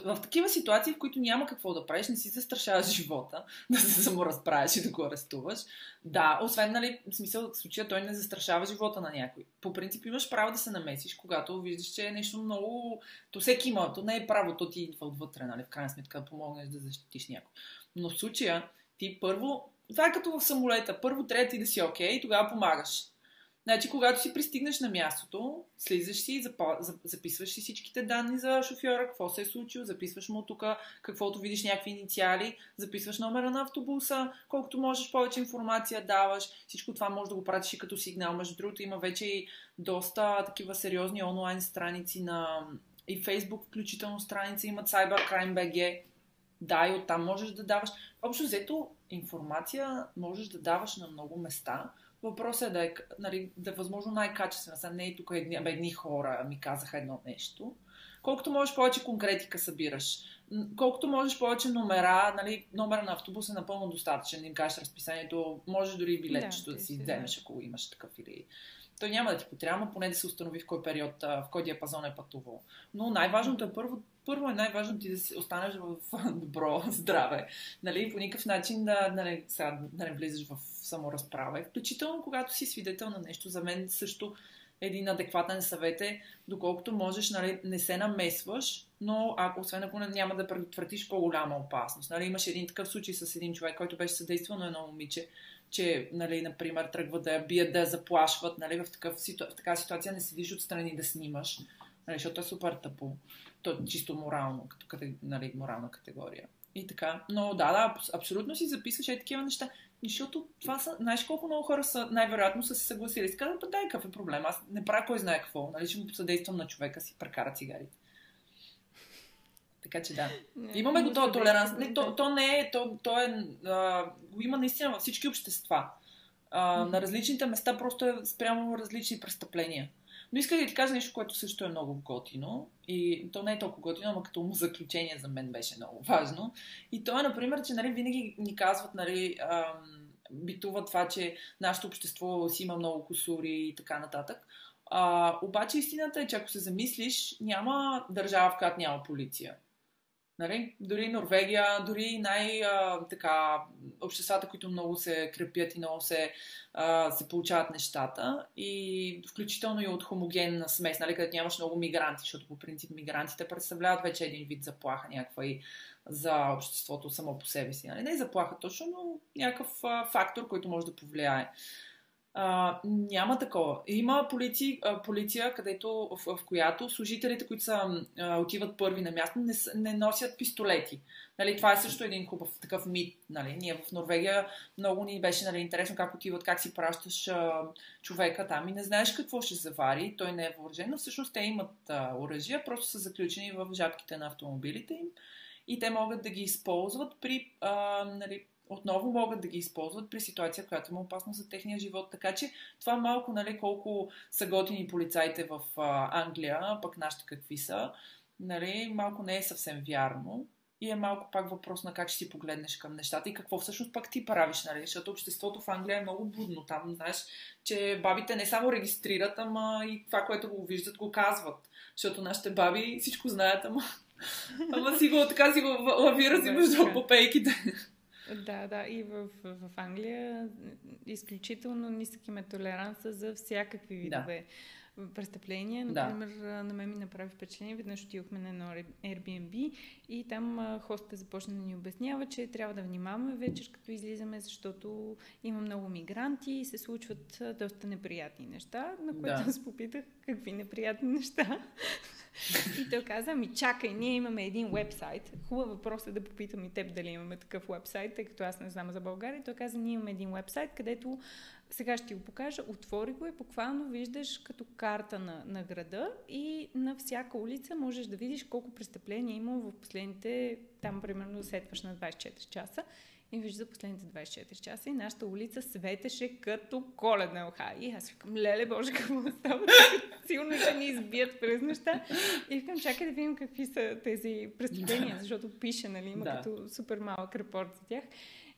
В такива ситуации, в които няма какво да правиш, не си застрашаваш живота, [laughs] да се саморазправиш и да го арестуваш. Да, освен, нали, в смисъл, в случая той не застрашава живота на някой. По принцип имаш право да се намесиш, когато виждаш, че е нещо много... То всеки има, то не е право, то ти идва отвътре, нали, в крайна сметка да помогнеш да защитиш някой. Но в случая ти първо това е като в самолета. Първо трябва ти да си окей okay, и тогава помагаш. Значи, когато си пристигнеш на мястото, слизаш си, записваш си всичките данни за шофьора, какво се е случило, записваш му тук, каквото видиш някакви инициали, записваш номера на автобуса, колкото можеш повече информация даваш. Всичко това може да го пратиш и като сигнал. Между другото, има вече и доста такива сериозни онлайн страници на и Фейсбук, включително страница, имат Cybercrime BG. Да, и оттам можеш да даваш. Общо взето, информация можеш да даваш на много места. Въпросът е да е, нали, да е възможно най-качествена. Сега не е тук едни, едни хора ми казаха едно нещо. Колкото можеш повече конкретика събираш, колкото можеш повече номера, нали, номера на автобус е напълно достатъчен, им кажеш разписанието, можеш дори и билетчето да, да си вземеш, ако имаш такъв или... Той няма да ти потрябва, поне да се установи в кой период, в кой диапазон е пътувал. Но най-важното е първо първо е най-важно ти да си останеш в [laughs] добро здраве. Нали? По никакъв начин да, да, не, сега, да не влизаш в саморазправа. Включително когато си свидетел на нещо, за мен също един адекватен съвет е, доколкото можеш, нали, не се намесваш, но ако, освен ако няма да предотвратиш по-голяма опасност. Нали, имаше един такъв случай с един човек, който беше съдействал на едно момиче, че, нали, например, тръгва да я бият, да я заплашват. Нали, в, такъв, в такава ситуация не седиш отстрани да снимаш, нали, защото е супер тъпо. То е чисто морално, като нали, морална категория. И така. Но да, да, абсолютно си записваш и такива неща. Защото това са, знаеш колко много хора са, най-вероятно са се съгласили. Си казват, дай какъв е проблем, аз не правя кой знае какво. Нали, ще му съдействам на човека си, прекара цигарите. Така че да. Не, Имаме го този толеранс. Не, то, то не е, то, то е, а, го има наистина във всички общества. А, mm-hmm. На различните места просто е спрямо различни престъпления. Но исках да ти кажа нещо, което също е много готино. И то не е толкова готино, но като му заключение за мен беше много важно. И то е, например, че нали, винаги ни казват, нали, ам, битува това, че нашето общество си има много косури и така нататък. А, обаче истината е, че ако се замислиш, няма държава, в която няма полиция. Нали? Дори Норвегия, дори най- така, обществата, които много се крепят и много се, а, се получават нещата. И включително и от хомогенна смес, нали, където нямаш много мигранти, защото по принцип мигрантите представляват вече един вид заплаха някаква и за обществото само по себе си. Нали? Не заплаха точно, но някакъв фактор, който може да повлияе. А, няма такова. Има полиция, полиция където, в, в която служителите, които са, а, отиват първи на място, не, не носят пистолети. Нали, това е също един хубав такъв мит. Нали. Ние в Норвегия много ни беше нали, интересно как отиват, как си пращаш а, човека там и не знаеш какво ще завари. Той не е въоръжен, но всъщност те имат оръжия, просто са заключени в жабките на автомобилите им и те могат да ги използват при а, нали, отново могат да ги използват при ситуация, която има опасност за техния живот. Така че това малко, нали, колко са готини полицайите в Англия, пък нашите какви са, нали, малко не е съвсем вярно. И е малко пак въпрос на как ще си погледнеш към нещата и какво всъщност пак ти правиш, нали? Защото обществото в Англия е много будно. Там, знаеш, че бабите не само регистрират, ама и това, което го виждат, го казват. Защото нашите баби всичко знаят, ама, ама си го, така си го лавира си между попейките. Да, да. И в, в Англия изключително нисък има толеранса за всякакви видове. Да престъпления. Например, да. на мен ми направи впечатление, веднъж отидохме на едно Airbnb и там хостът започна да ни обяснява, че трябва да внимаваме вечер, като излизаме, защото има много мигранти и се случват доста неприятни неща, на което да. аз попитах какви неприятни неща. И той каза, ми чакай, ние имаме един вебсайт. Хубав въпрос е да попитам и теб дали имаме такъв вебсайт, тъй като аз не знам за България. Той каза, ние имаме един вебсайт, където сега ще ти го покажа. Отвори го и буквално виждаш като карта на, на града и на всяка улица можеш да видиш колко престъпления има в последните, там примерно сетваш на 24 часа и вижда за последните 24 часа и нашата улица светеше като коледна лха. И аз викам, леле боже, какво става? Сигурно ще ни избият през неща. И викам, чакай да видим какви са тези престъпления, защото пише, нали, има да. като супер малък репорт за тях.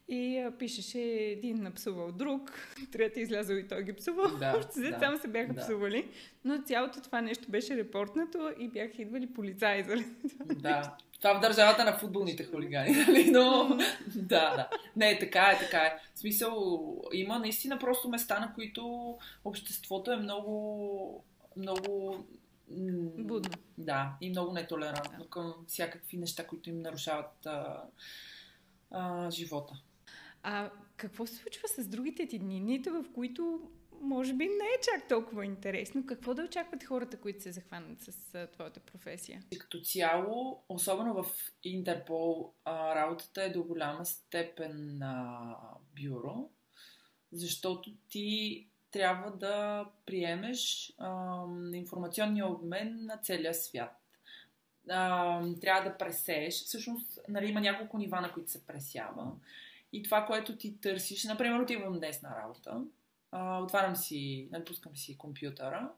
И а, пишеше един напсувал друг, трети излязъл и той ги псувал. Да, [laughs] Още да, там се бяха да. псували. Но цялото това нещо беше репортнато и бяха идвали полицаи заради това. Да. [laughs] Това в държавата на футболните хулигани, [laughs] нали? Но [laughs] да, да. Не, така е, така е. В смисъл, има наистина просто места, на които обществото е много, много Будно. Да, и много нетолерантно да. към всякакви неща, които им нарушават а, а, живота. А какво се случва с другите ти дни? Ните, в които може би не е чак толкова интересно. Какво да очакват хората, които се захванат с твоята професия? Като цяло, особено в Интерпол, работата е до голяма степен на бюро, защото ти трябва да приемеш а, информационния обмен на целия свят. А, трябва да пресееш. Всъщност, нали, има няколко нива, на които се пресява. И това, което ти търсиш, например, отивам днес на работа, отварям си, напускам си компютъра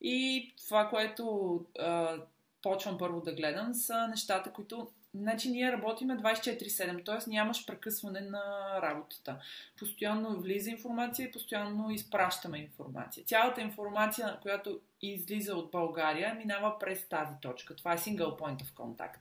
и това, което а, почвам първо да гледам, са нещата, които Значи ние работиме 24-7, т.е. нямаш прекъсване на работата. Постоянно влиза информация и постоянно изпращаме информация. Цялата информация, която излиза от България, минава през тази точка. Това е single point of contact.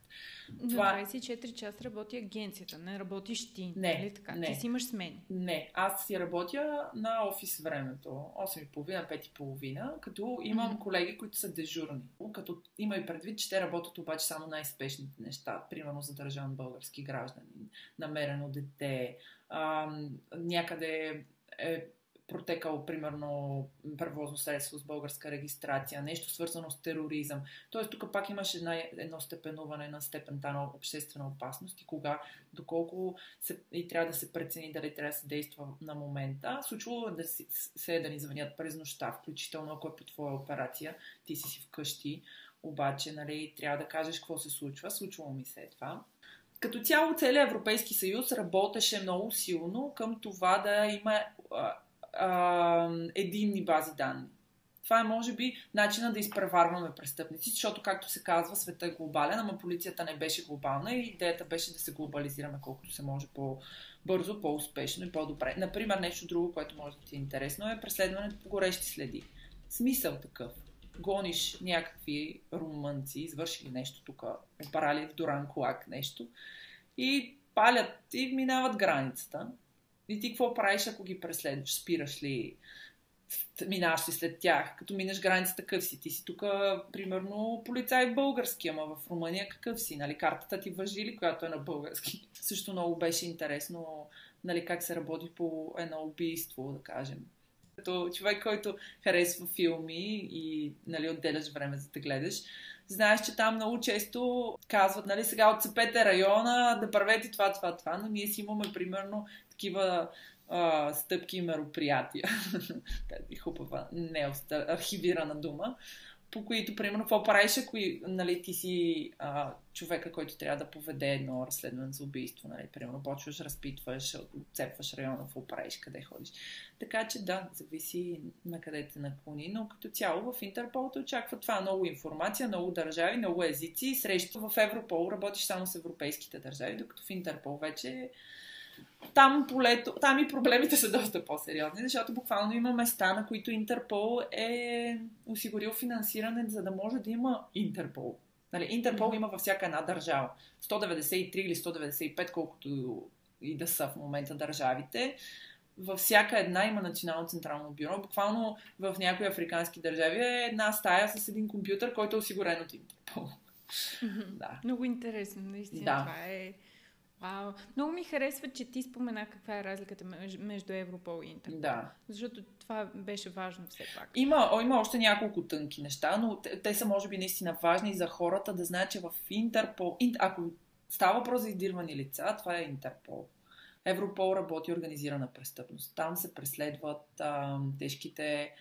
Това... На 24 часа работи агенцията, не работиш ти. Не, нали така? не. Ти си имаш смени. Не, аз си работя на офис времето. 8.30, 5.30, като имам mm-hmm. колеги, които са дежурни. Като има и предвид, че те работят обаче само най-спешните неща. Примерно задържан български гражданин, намерено дете, ам, някъде е протекало, примерно, превозно средство с българска регистрация, нещо свързано с тероризъм. Тоест, тук пак имаше една, едно степенуване на степента на обществена опасност и кога, доколко се, и трябва да се прецени дали трябва да се действа на момента. Случвало е да си, се е да ни звънят през нощта, включително ако е по твоя операция, ти си си вкъщи, обаче, нали, трябва да кажеш какво се случва. Случвало ми се е това. Като цяло целият Европейски съюз работеше много силно към това да има а, единни бази данни. Това е, може би, начина да изпреварваме престъпници, защото, както се казва, света е глобален, ама полицията не беше глобална и идеята беше да се глобализираме колкото се може по-бързо, по-успешно и по-добре. Например, нещо друго, което може да ти е интересно, е преследването по горещи следи. Смисъл такъв. гониш някакви румънци, извършили нещо тук, опарали в Доран Кулак нещо, и палят и минават границата. И ти какво правиш, ако ги преследваш? Спираш ли? Минаваш ли след тях? Като минеш границата, какъв си? Ти си тук, примерно, полицай български, ама в Румъния какъв си? Нали? Картата ти въжи ли, която е на български? [laughs] Също много беше интересно нали, как се работи по едно убийство, да кажем. Като човек, който харесва филми и нали, отделяш време за да гледаш, знаеш, че там много често казват, нали, сега отцепете района, да правете това, това, това, но ние си имаме примерно такива а, стъпки и мероприятия. [laughs] Хубава, не архивирана дума по които, примерно, какво правиш, ако нали, ти си а, човека, който трябва да поведе едно разследване за убийство, нали, примерно, почваш, разпитваш, отцепваш района, какво правиш, къде ходиш. Така че да, зависи на къде те наклони, но като цяло в Интерпол те очаква това много информация, много държави, много езици. Срещу в Европол работиш само с европейските държави, докато в Интерпол вече там, полето, там и проблемите са доста по-сериозни, защото буквално има места, на които Интерпол е осигурил финансиране, за да може да има Интерпол. Нали, Интерпол има във всяка една държава. 193 или 195, колкото и да са в момента държавите. Във всяка една има национално централно бюро. Буквално в някои африкански държави е една стая с един компютър, който е осигурен от Интерпол. да. Много интересно, наистина. Да. Това е Вау. Много ми харесва, че ти спомена каква е разликата между Европол и Интерпол. Да. Защото това беше важно все пак. Има, о, има още няколко тънки неща, но те, те са може би наистина важни за хората да знаят, че в Интерпол, ако става въпрос за издирвани лица, това е Интерпол. Европол работи организирана престъпност. Там се преследват а, тежките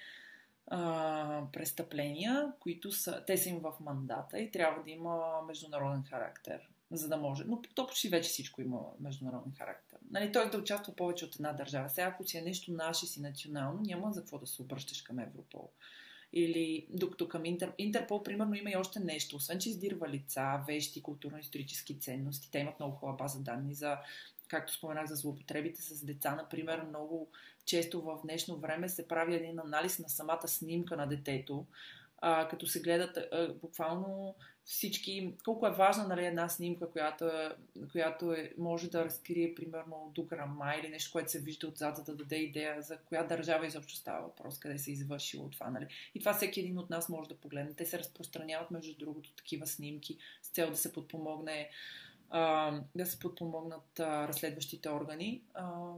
а, престъпления, които са, те са им в мандата и трябва да има международен характер за да може. Но то почти вече всичко има международен характер. Нали, той да участва повече от една държава. Сега, ако си е нещо наше си национално, няма за какво да се обръщаш към Европол. Или докато към Интер... Интерпол, примерно, има и още нещо. Освен, че издирва лица, вещи, културно-исторически ценности, те имат много хубава база данни за, както споменах, за злоупотребите с деца. Например, много често в днешно време се прави един анализ на самата снимка на детето, а, като се гледат а, буквално всички, колко е важна нали, една снимка, която, която е, може да разкрие примерно до грама или нещо, което се вижда отзад, за да даде идея за коя държава изобщо става въпрос, къде се е извършило това. Нали. И това всеки един от нас може да погледне. Те се разпространяват, между другото, такива снимки с цел да се подпомогне а, да се подпомогнат а, разследващите органи. А,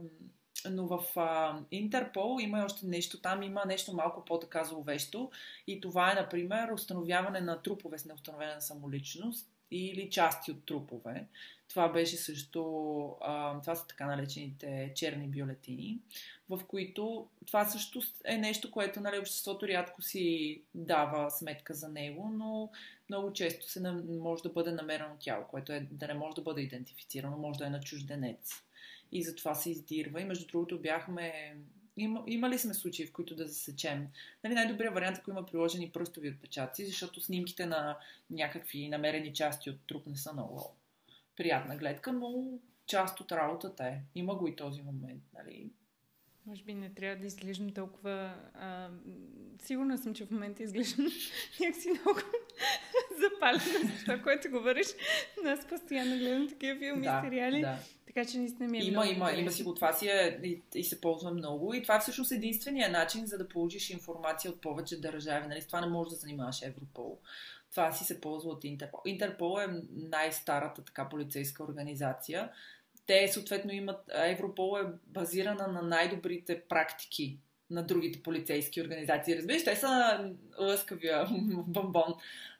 но в а, Интерпол има още нещо. Там има нещо малко по-така зловещо. И това е, например, установяване на трупове с неустановена самоличност или части от трупове. Това беше също, а, това са така наречените черни бюлетини, в които това също е нещо, което нали, обществото рядко си дава сметка за него, но много често се може да бъде намерено тяло, което е да не може да бъде идентифицирано, може да е на чужденец и затова се издирва. И между другото бяхме... Има, имали сме случаи, в които да засечем. Нали, най-добрият вариант, ако има приложени пръстови отпечатъци, защото снимките на някакви намерени части от труп не са много приятна гледка, но част от работата е. Има го и този момент. Нали? Може би не трябва да изглеждам толкова... А, сигурна съм, че в момента изглеждам [laughs] някакси много [laughs] запалена за това, което говориш. Но аз постоянно гледам такива филми да, и сериали. Да. Така че наистина ми е Има, много има, има си го. Това си е и, и, се ползва много. И това е всъщност единствения начин, за да получиш информация от повече държави. Нали? С това не можеш да занимаваш Европол. Това си се ползва от Интерпол. Интерпол е най-старата така полицейска организация те съответно имат, Европол е базирана на най-добрите практики на другите полицейски организации. Разбираш, те са лъскавия [laughs] бомбон.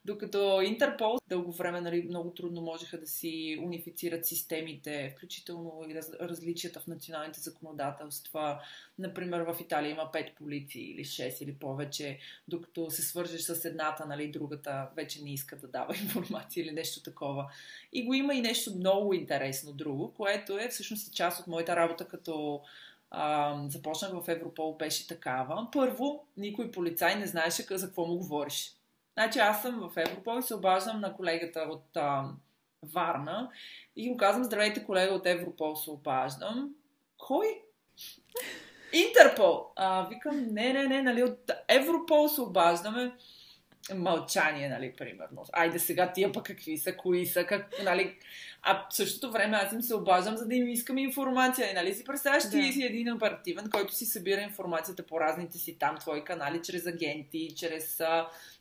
Докато Интерпол дълго време нали, много трудно можеха да си унифицират системите, включително и раз, различията в националните законодателства. Например, в Италия има пет полиции или 6 или повече, докато се свържеш с едната, нали, другата вече не иска да дава [laughs] информация или нещо такова. И го има и нещо много интересно друго, което е всъщност част от моята работа като започнах в Европол, беше такава. Първо, никой полицай не знаеше за какво му говориш. Значи аз съм в Европол и се обаждам на колегата от а, Варна и му казвам, здравейте колега от Европол, се обаждам. Кой? Интерпол! А, викам, не, не, не, нали, от Европол се обаждаме. Мълчание, нали, примерно. Айде сега тия пък какви са, кои са, как, нали. А в същото време аз им се обаждам, за да им искам информация. Нали си представяш, да. ти си един оперативен, който си събира информацията по разните си там твои канали, чрез агенти, чрез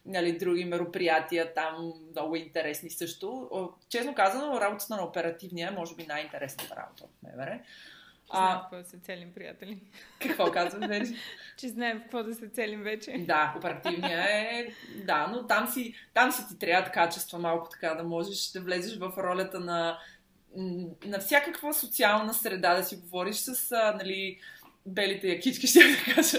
нали, други мероприятия, там много интересни също. Честно казано, работата на оперативния е може би най-интересната работа от МВР. Знаем а, какво да се целим, приятели. Какво казвам вече? [laughs] че знаем какво да се целим вече. Да, оперативния е... Да, но там си, там си ти трябва качества малко така, да можеш да влезеш в ролята на, на всякаква социална среда, да си говориш с, нали, белите якички, [laughs] ще да кажа.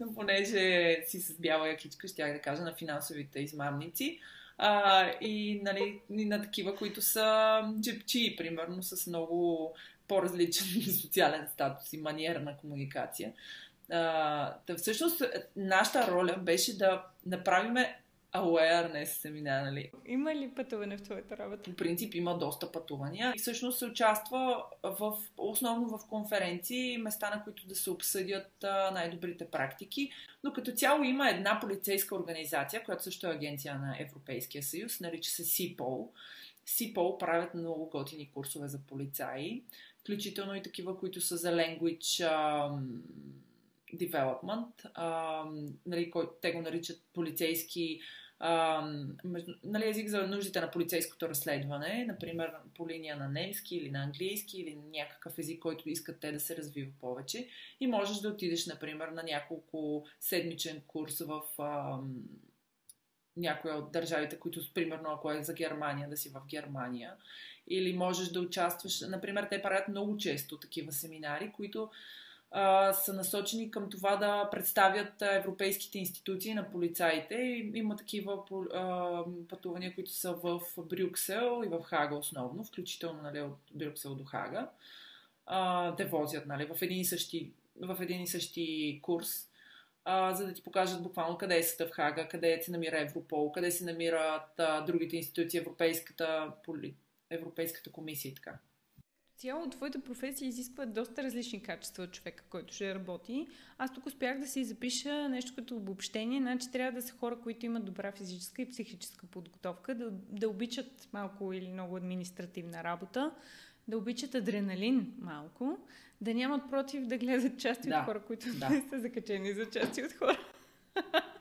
Но понеже си с бяла якичка, ще да кажа на финансовите измамници. А, и, нали, и на такива, които са джепчи, примерно, с много по-различен [laughs] социален статус и маниера на комуникация. А, да, всъщност, нашата роля беше да направиме awareness семинар, нали? Има ли пътуване в твоята работа? По принцип има доста пътувания и всъщност се участва в, основно в конференции, места на които да се обсъдят най-добрите практики, но като цяло има една полицейска организация, която също е агенция на Европейския съюз, нарича се СИПОЛ. СИПОЛ правят много готини курсове за полицаи, включително и такива, които са за language development, нали, те го наричат полицейски между, нали, език за нуждите на полицейското разследване, например по линия на немски или на английски или някакъв език, който искат те да се развива повече. И можеш да отидеш, например, на няколко седмичен курс в а, някоя от държавите, които, примерно, ако е за Германия, да си в Германия. Или можеш да участваш, например, те правят много често такива семинари, които а, са насочени към това да представят европейските институции на полицаите. И има такива а, пътувания, които са в Брюксел и в Хага основно, включително нали, от Брюксел до Хага. А, те возят нали, в, един и същи, в един и същи курс, а, за да ти покажат буквално къде е съда в Хага, къде се намира Европол, къде се намират а, другите институции, Европейската, поли... Европейската комисия и така цяло твоята професия изисква доста различни качества от човека, който ще работи. Аз тук успях да си запиша нещо като обобщение, значи трябва да са хора, които имат добра физическа и психическа подготовка, да, да обичат малко или много административна работа, да обичат адреналин малко, да нямат против да гледат части да. от хора, които да. не [laughs] са закачени за части от хора [laughs]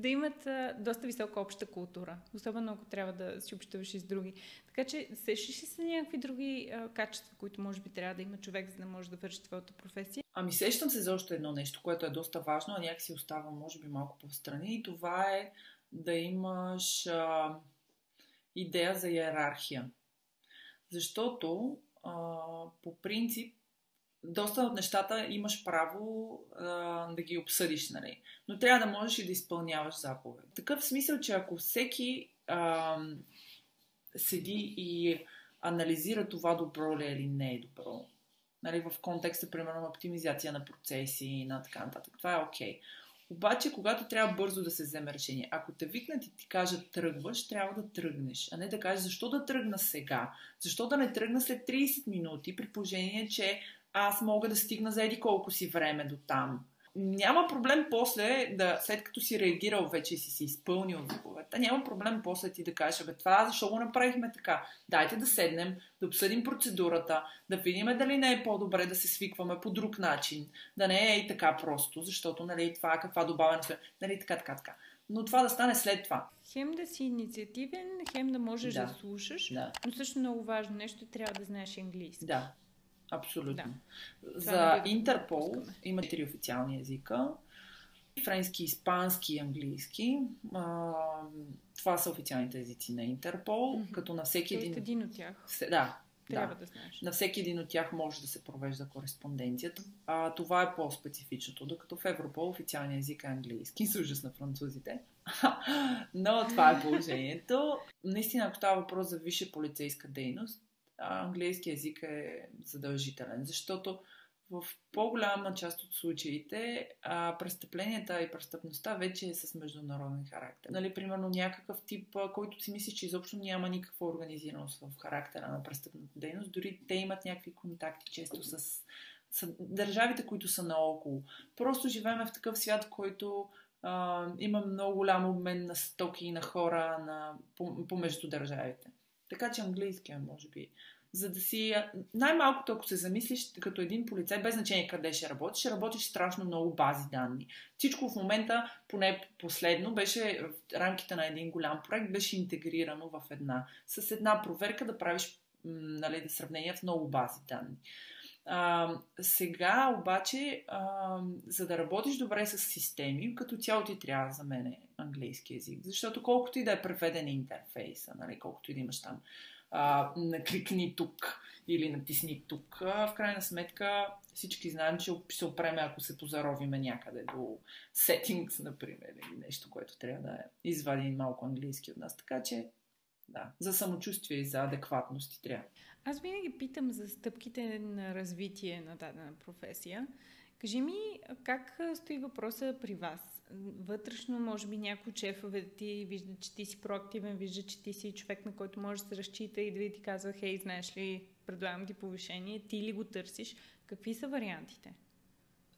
да имат а, доста висока обща култура. Особено ако трябва да си общуваш и с други. Така че сещаш ли се някакви други а, качества, които може би трябва да има човек, за да може да върши твоята професия? Ами сещам се за още едно нещо, което е доста важно, а някакси остава може би малко по-страни и това е да имаш а, идея за иерархия. Защото а, по принцип доста от нещата имаш право а, да ги обсъдиш, нали? но трябва да можеш и да изпълняваш заповед. Такъв смисъл, че ако всеки а, седи и анализира това добро ли е или не е добро, нали, в контекста, примерно, на оптимизация на процеси и на така нататък, това е окей. Okay. Обаче, когато трябва бързо да се вземе решение, ако те викнат и ти кажат тръгваш, трябва да тръгнеш, а не да кажеш защо да тръгна сега, защо да не тръгна след 30 минути, при положение, че аз мога да стигна за еди колко си време до там. Няма проблем после, да, след като си реагирал вече и си си изпълнил заповедта, няма проблем после ти да кажеш, бе, това защо го направихме така? Дайте да седнем, да обсъдим процедурата, да видим дали не е по-добре да се свикваме по друг начин, да не е и така просто, защото, нали, това каква добавена нали, така, така, така. Но това да стане след това. Хем да си инициативен, хем да можеш да, да слушаш, да. но също много важно нещо, трябва да знаеш английски. Да, Абсолютно. Да. За Интерпол има три официални езика. Френски, испански и английски. А, това са официалните езици на Интерпол, mm-hmm. като на всеки един... един от тях. Да, трябва да. да знаеш. На всеки един от тях може да се провежда кореспонденцията. А, това е по-специфичното, докато в Европол официалният език е английски, с ужас на французите. [laughs] Но това е положението. Наистина, ако става въпрос за висша полицейска дейност, английски язик е задължителен, защото в по-голяма част от случаите а, престъпленията и престъпността вече е с международен характер. Нали, примерно някакъв тип, който си мисли, че изобщо няма никаква организираност в характера на престъпната дейност, дори те имат някакви контакти често с, с държавите, които са наоколо. Просто живеем в такъв свят, който а, има много голям обмен на стоки на хора на, помежду държавите. Така че английския, може би, за да си... Най-малкото, ако се замислиш като един полицай, без значение къде ще работиш, ще работиш страшно много бази данни. Всичко в момента, поне последно, беше в рамките на един голям проект, беше интегрирано в една. С една проверка да правиш нали, да сравнения в много бази данни. А, сега обаче, а, за да работиш добре с системи, като цяло ти трябва за мен английски язик. Защото колкото и да е преведен интерфейса, нали, колкото и да имаш там а, накликни тук или натисни тук, а, в крайна сметка всички знаем, че се опреме, ако се позаровиме някъде до settings, например, или нещо, което трябва да извади малко английски от нас. Така че, да, за самочувствие и за адекватност ти трябва. Аз винаги питам за стъпките на развитие на дадена професия. Кажи ми, как стои въпроса при вас? Вътрешно, може би, някои чефове ти виждат, че ти си проактивен, виждат, че ти си човек, на който може да се разчита и да ти казва, хей, знаеш ли, предлагам ти повишение, ти ли го търсиш? Какви са вариантите?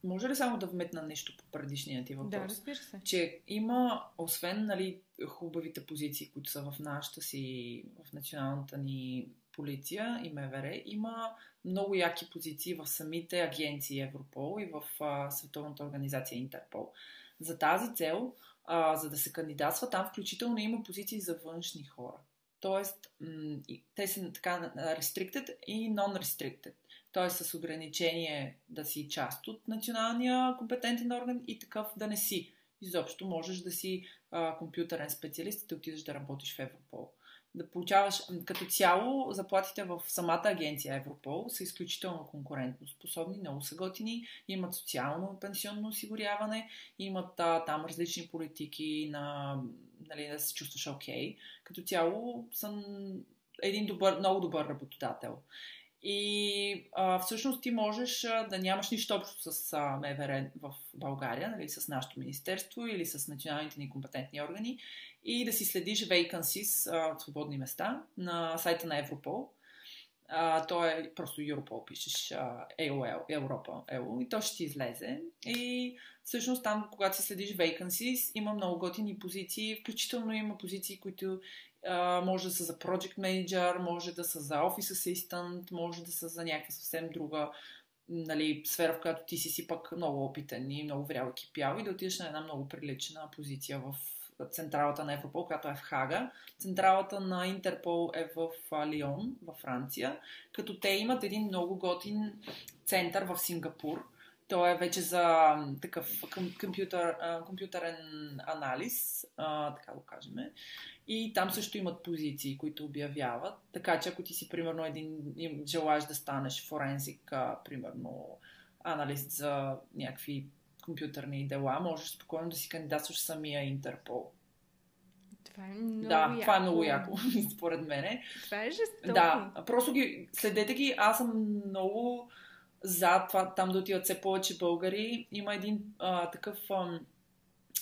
Може ли само да вметна нещо по предишния ти въпрос? Да, разбира се. Че има, освен нали, хубавите позиции, които са в нашата си, в националната ни полиция и МВР, има много яки позиции в самите агенции Европол и в а, Световната организация Интерпол. За тази цел, а, за да се кандидатства, там включително има позиции за външни хора. Тоест, м- те са така restricted и non-restricted. Тоест с ограничение да си част от националния компетентен орган и такъв да не си. Изобщо можеш да си а, компютърен специалист и да отидеш да работиш в Европол да получаваш като цяло заплатите в самата агенция Европол са изключително конкурентно способни, много са готини, имат социално пенсионно осигуряване, имат а, там различни политики на нали, да се чувстваш окей. Okay. Като цяло съм един добър, много добър работодател. И а, всъщност ти можеш да нямаш нищо общо с а, МВР в България, нали, с нашето министерство или с националните ни компетентни органи и да си следиш vacancies, а, свободни места, на сайта на Европол. А, то е просто Europol, пишеш AOL, Европа, EO, и то ще ти излезе. И всъщност там, когато си следиш vacancies, има много готини позиции, включително има позиции, които може да са за project manager, може да са за office assistant, може да са за някаква съвсем друга нали, сфера, в която ти си си пък много опитен и много врял екипял и да отидеш на една много прилична позиция в централата на Европол, която е в Хага. Централата на Интерпол е в Лион, във Франция, като те имат един много готин център в Сингапур. Той е вече за такъв компютър, компютърен анализ, така го кажем. И там също имат позиции, които обявяват. Така че ако ти си, примерно, един желаеш да станеш форензик, примерно, аналист за някакви компютърни дела, можеш спокойно да си кандидатстваш самия Интерпол. Това е много да, яко. това е много яко, [laughs] според мене. Това е жестоко. Да, просто ги, следете ги, аз съм много за това там да отиват все повече българи. Има един а, такъв а,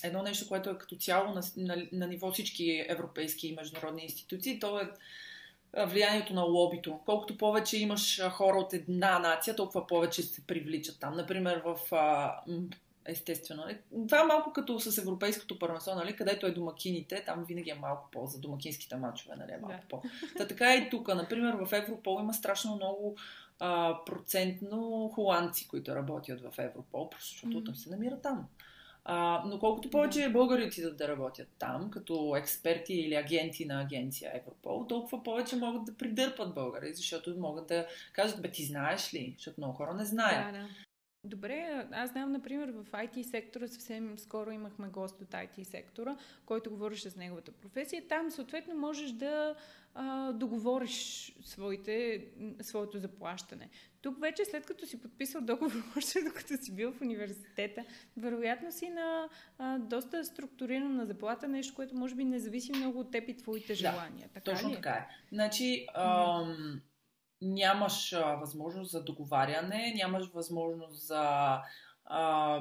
едно нещо, което е като цяло на, на, на ниво всички европейски и международни институции, то е влиянието на лобито. Колкото повече имаш хора от една нация, толкова повече се привличат там. Например, в естествено. Е, това е малко като с европейското първенство, нали, където е домакините, там винаги е малко по за домакинските мачове, нали, е малко да. по. Та така и тук, например, в Европол има страшно много а, процентно холандци, които работят в Европол, защото mm-hmm. се намира там. А, но колкото повече българи отидат да работят там, като експерти или агенти на агенция Европол, толкова повече могат да придърпат българи, защото могат да кажат, бе, ти знаеш ли? Защото много хора не знаят. Да, да. Добре, аз знам, например, в IT сектора, съвсем скоро имахме гост от IT сектора, който говореше с неговата професия. Там, съответно, можеш да а, договориш своите, своето заплащане. Тук вече, след като си подписал договор, [laughs] още докато си бил в университета, вероятно си на а, доста структурирана заплата, нещо, което може би не зависи много от теб и твоите желания. Да, така точно ли? Е? така е. Значи, ам, нямаш възможност за договаряне, нямаш възможност за а,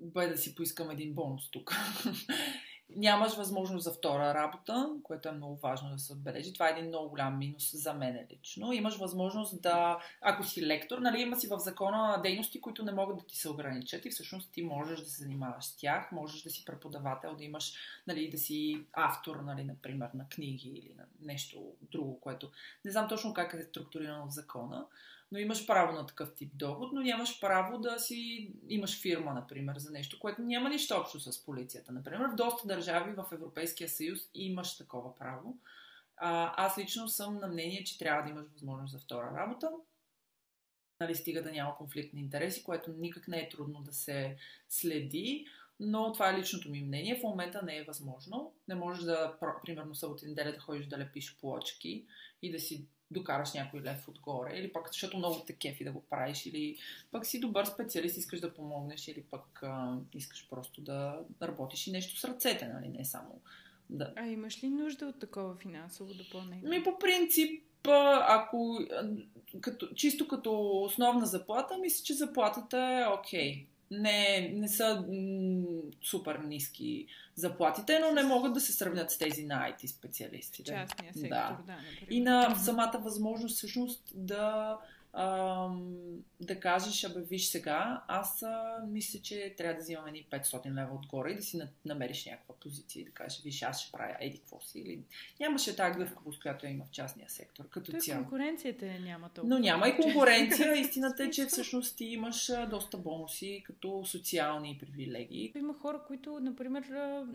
бе да си поискам един бонус тук. [laughs] Нямаш възможност за втора работа, което е много важно да се отбележи. Това е един много голям минус за мен лично. Имаш възможност да, ако си лектор, нали, има си в закона дейности, които не могат да ти се ограничат и всъщност ти можеш да се занимаваш с тях, можеш да си преподавател, да имаш, нали, да си автор, нали, например, на книги или на нещо друго, което не знам точно как е структурирано в закона но имаш право на такъв тип доход, но нямаш право да си имаш фирма, например, за нещо, което няма нищо общо с полицията. Например, в доста държави в Европейския съюз имаш такова право. А, аз лично съм на мнение, че трябва да имаш възможност за втора работа. Нали, стига да няма конфликт на интереси, което никак не е трудно да се следи. Но това е личното ми мнение. В момента не е възможно. Не можеш да, примерно, събота неделя да ходиш да лепиш плочки и да си докараш някой лев отгоре, или пък защото много те кефи да го правиш, или пък си добър специалист, искаш да помогнеш, или пък а, искаш просто да, работиш и нещо с ръцете, нали, не само да. А имаш ли нужда от такова финансово допълнение? Ми по принцип, ако като, чисто като основна заплата, мисля, че заплатата е окей. Okay не, не са м- супер ниски заплатите, но не могат да се сравнят с тези на IT специалистите. Частния сектор, да. да И на самата възможност всъщност да ам, да кажеш, абе виж сега, аз а, мисля, че трябва да взимам едни 500 лева отгоре и да си намериш някаква позиция и да кажеш, виж, аз ще правя еди какво си. Или... Нямаше тази гъвкавост, която има в частния сектор, като Той цяло. конкуренцията няма толкова. Но няма и конкуренция. [laughs] Истината е, че всъщност ти имаш доста бонуси като социални привилегии. Има хора, които, например,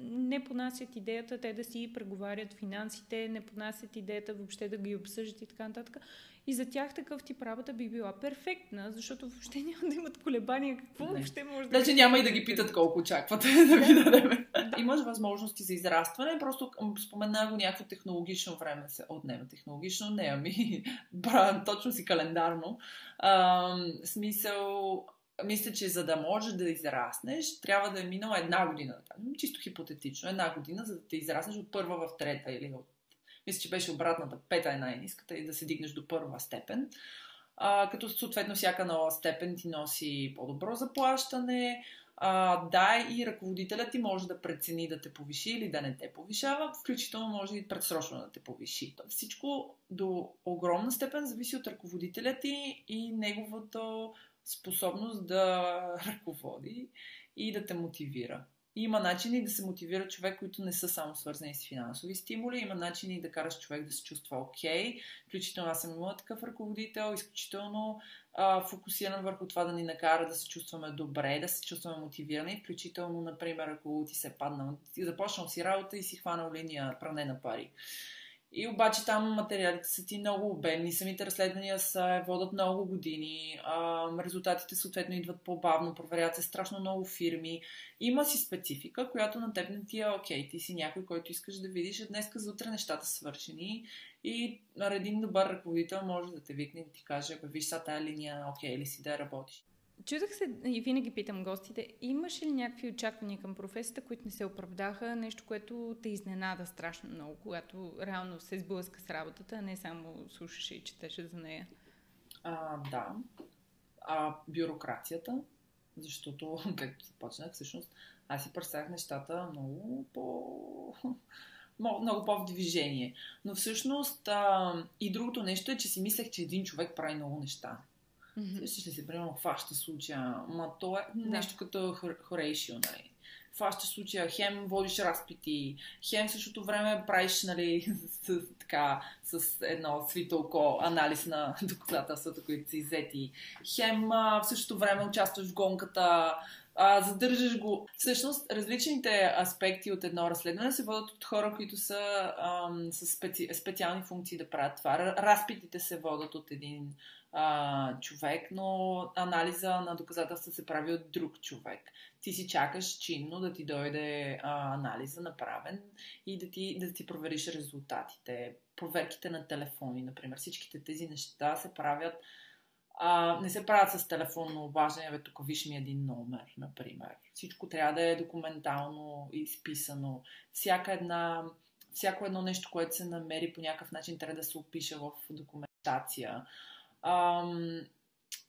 не понасят идеята те да си преговарят финансите, не понасят идеята въобще да ги обсъждат и така нататък. И за тях такъв тип работа би била перфектна, защото въобще няма да имат колебания какво не. въобще може да... Значи няма и да ги питат колко очаквате [laughs] да ви дадем. Имаш възможности за израстване, просто спомена го някакво технологично време се отнема. Технологично не, ами [laughs] точно си календарно. А, смисъл, мисля, че за да можеш да израснеш, трябва да е минала една година. Чисто хипотетично. Една година, за да те израснеш от първа в трета или от мисля, че беше обратната, пета е най-низката и да се дигнеш до първа степен. А, като съответно всяка нова степен ти носи по-добро заплащане. А, да, и ръководителят ти може да прецени да те повиши или да не те повишава, включително може и предсрочно да те повиши. Всичко до огромна степен зависи от ръководителя ти и неговата способност да [laughs] ръководи и да те мотивира. Има начини да се мотивира човек, които не са само свързани с финансови стимули. Има начини да караш човек да се чувства окей. Okay. Включително аз съм имала такъв ръководител, изключително а, фокусиран върху това да ни накара да се чувстваме добре, да се чувстваме мотивирани. Включително, например, ако ти се паднал, започнал си работа и си хванал линия пране на пари. И обаче там материалите са ти много обемни, самите разследвания са, водят много години, резултатите съответно идват по-бавно, проверяват се страшно много фирми. Има си специфика, която на теб не ти е окей. Ти си някой, който искаш да видиш, а днеска за утре нещата свършени и един добър ръководител може да те викне и да ти каже, виж са тази линия, окей ли си да работиш. Чудах се и винаги питам гостите, имаш ли някакви очаквания към професията, които не се оправдаха, нещо, което те изненада страшно много, когато реално се сблъска с работата, а не само слушаше и четеше за нея? А, да. А, бюрокрацията, защото, [laughs] както започнах, всъщност, аз си представях нещата много по... [laughs] много по-в движение. Но всъщност а, и другото нещо е, че си мислех, че един човек прави много неща. Mm-hmm. Ще се, примерно, хваща случая. Ма то е да. нещо като хорейшио, нали? Хваща случая, хем водиш разпити, хем в същото време правиш, нали, с, така, с едно свито око анализ на [laughs] доказателствата, които са иззети. Хем в същото време участваш в гонката, а, задържаш го. Всъщност, различните аспекти от едно разследване се водят от хора, които са ам, с специ... специални функции да правят това. Разпитите се водят от един а, човек, но анализа на доказателства се прави от друг човек. Ти си чакаш чинно да ти дойде а, анализа направен и да ти, да ти провериш резултатите. Проверките на телефони, например. Всичките тези неща се правят а, не се правят с телефонно обаждане, бе, тук виж ми един номер, например. Всичко трябва да е документално изписано. Всяка една, всяко едно нещо, което се намери по някакъв начин, трябва да се опише в документация. Ам,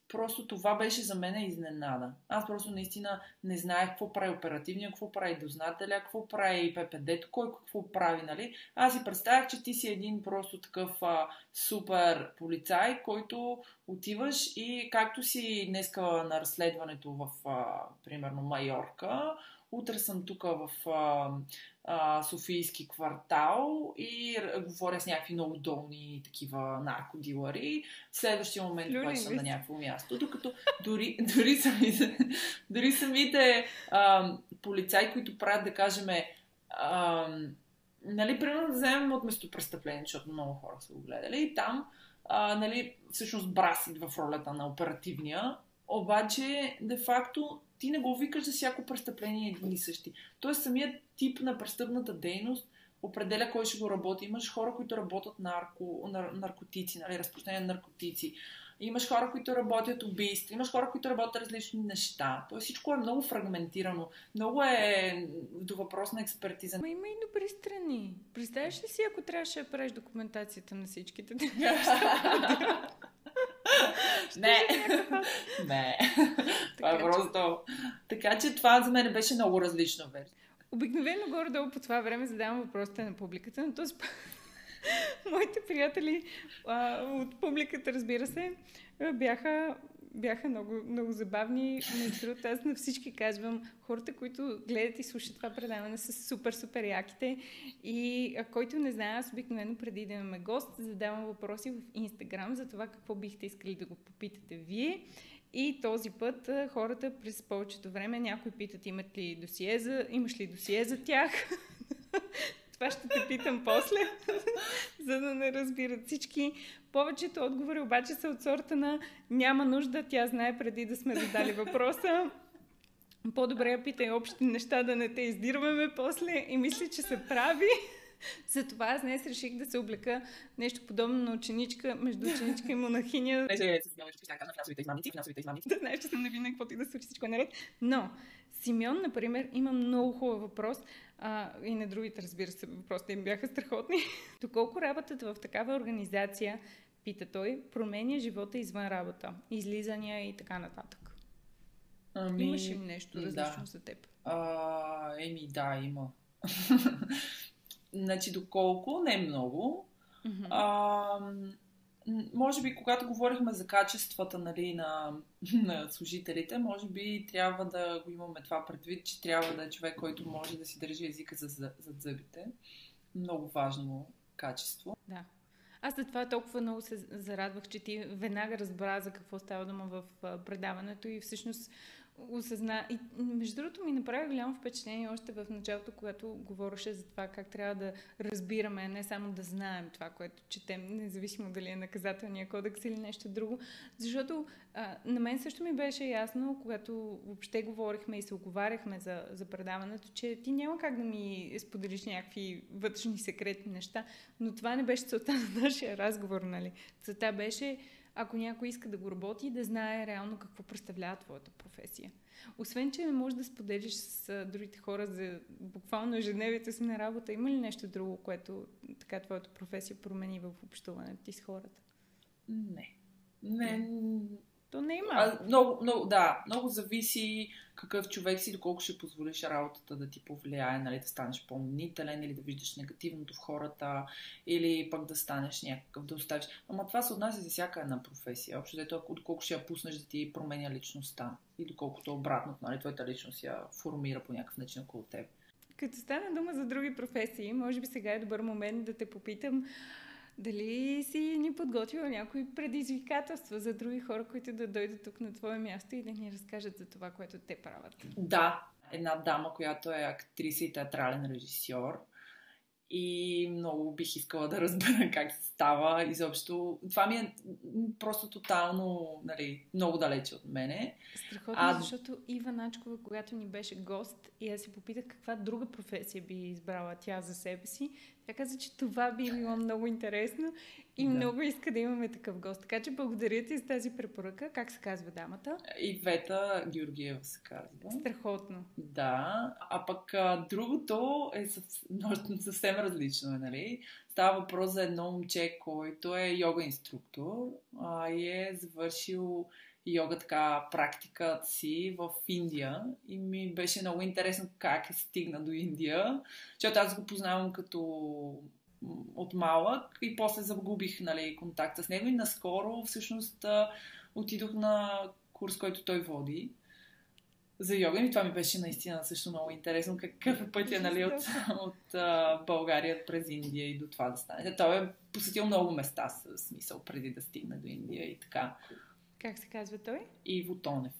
просто това беше за мен изненада. Аз просто наистина не знаех какво прави оперативния, какво прави дознателя, какво прави ППД, кой какво прави, нали? Аз си представях, че ти си един просто такъв а, супер полицай, който отиваш и както си днеска на разследването в, а, примерно, Майорка, утре съм тук в а, а, Софийски квартал и говоря с някакви много долни такива наркодилари. В следващия момент това съм на някакво място. Докато дори, [laughs] дори самите, дори самите а, полицаи, които правят, да кажем, а, нали, примерно да вземем от местопрестъпление, защото много хора са го гледали, и там а, нали, всъщност Брасит в ролята на оперативния, обаче, де-факто, ти не го викаш за всяко престъпление един и същи. Тоест, самият тип на престъпната дейност определя кой ще го работи. Имаш хора, които работят нарко, нар, наркотици, нали, разпространение на наркотици. Имаш хора, които работят убийства, имаш хора, които работят различни неща. Тоест всичко е много фрагментирано. Много е до въпрос на експертиза. Ма има и добри страни. Представяш ли си, ако трябваше да правиш документацията на всичките? [laughs] не. [laughs] не. Това е просто... Така че това за мен беше много различно версия. Обикновено горе-долу по това време задавам въпросите на публиката, но този [laughs] моите приятели а, от публиката, разбира се, бяха, бяха много, много забавни. Между другото, аз на всички казвам, хората, които гледат и слушат това предаване са супер, супер яките. И а, който не знае, аз обикновено преди да имаме гост, задавам въпроси в Инстаграм за това какво бихте искали да го попитате вие. И този път хората през повечето време някои питат имат ли досие за, имаш ли досие за тях. [laughs] Това ще те питам после, [laughs] за да не разбират всички. Повечето отговори обаче са от сорта на няма нужда, тя знае преди да сме задали въпроса. По-добре я питай общи неща, да не те издирваме после и мисля, че се прави. Затова аз днес реших да се облека нещо подобно на ученичка, между ученичка и монахиня. Не, че финансовите измамници, финансовите измамници. Да знаеш, че съм невинна, каквото и да случи, всичко е наред. Но Симеон, например, има много хубав въпрос. А, и на другите, разбира се, въпросите им бяха страхотни. Доколко работата в такава организация, пита той, променя живота извън работа, излизания и така нататък? Ами, Имаш ли нещо различно да. за теб? А, еми, да, има. [laughs] Значи, доколко, не много. Mm-hmm. А, може би, когато говорихме за качествата нали, на, [laughs] на служителите, може би трябва да го имаме това предвид, че трябва да е човек, който може да си държи езика за, за, за зъбите. Много важно качество. Да. Аз за това толкова много се зарадвах, че ти веднага разбра за какво става дума в предаването и всъщност осъзна. И между другото ми направи голямо впечатление още в началото, когато говореше за това как трябва да разбираме, не само да знаем това, което четем, независимо дали е наказателния кодекс или нещо друго. Защото а, на мен също ми беше ясно, когато въобще говорихме и се оговаряхме за, за предаването, че ти няма как да ми споделиш някакви вътрешни секретни неща, но това не беше целта на нашия разговор, нали? Целта беше ако някой иска да го работи, да знае реално какво представлява твоята професия. Освен, че не можеш да споделиш с другите хора за буквално ежедневието си на работа, има ли нещо друго, което така твоята професия промени в общуването ти с хората? Не. Не, то не има. А, много, много, да, много зависи какъв човек си, доколко ще позволиш работата да ти повлияе, нали, да станеш по-мнителен или да виждаш негативното в хората, или пък да станеш някакъв, да оставиш. Ама това се отнася за всяка една професия. Общо дето, доколко ще я пуснеш да ти променя личността и доколкото обратното, нали, твоята личност я формира по някакъв начин около теб. Като стана дума за други професии, може би сега е добър момент да те попитам дали си ни подготвила някои предизвикателства за други хора, които да дойдат тук на твое място и да ни разкажат за това, което те правят? Да, една дама, която е актриса и театрален режисьор и много бих искала да разбера [laughs] как се става. Изобщо, това ми е просто тотално, нали, много далече от мене. Страхотно, а... защото Ива Начкова, когато ни беше гост и аз си попитах каква друга професия би избрала тя за себе си, тя каза, че това би било много интересно и да. много иска да имаме такъв гост. Така че благодаря ти за тази препоръка. Как се казва дамата? Ивета Георгиева се казва. Страхотно. Да. А пък а, другото е съвсем, [laughs] съвсем различно, е, нали? Става въпрос за едно момче, който е йога инструктор а, и е завършил йога така практиката си в Индия и ми беше много интересно как е стигна до Индия, защото аз го познавам като от малък и после загубих нали, контакта с него и наскоро всъщност отидох на курс, който той води за йога и това ми беше наистина също много интересно какъв е пътя нали, от, от а, България през Индия и до това да стане. Той е посетил много места с смисъл преди да стигне до Индия и така. Как се казва той? Иво Тонев.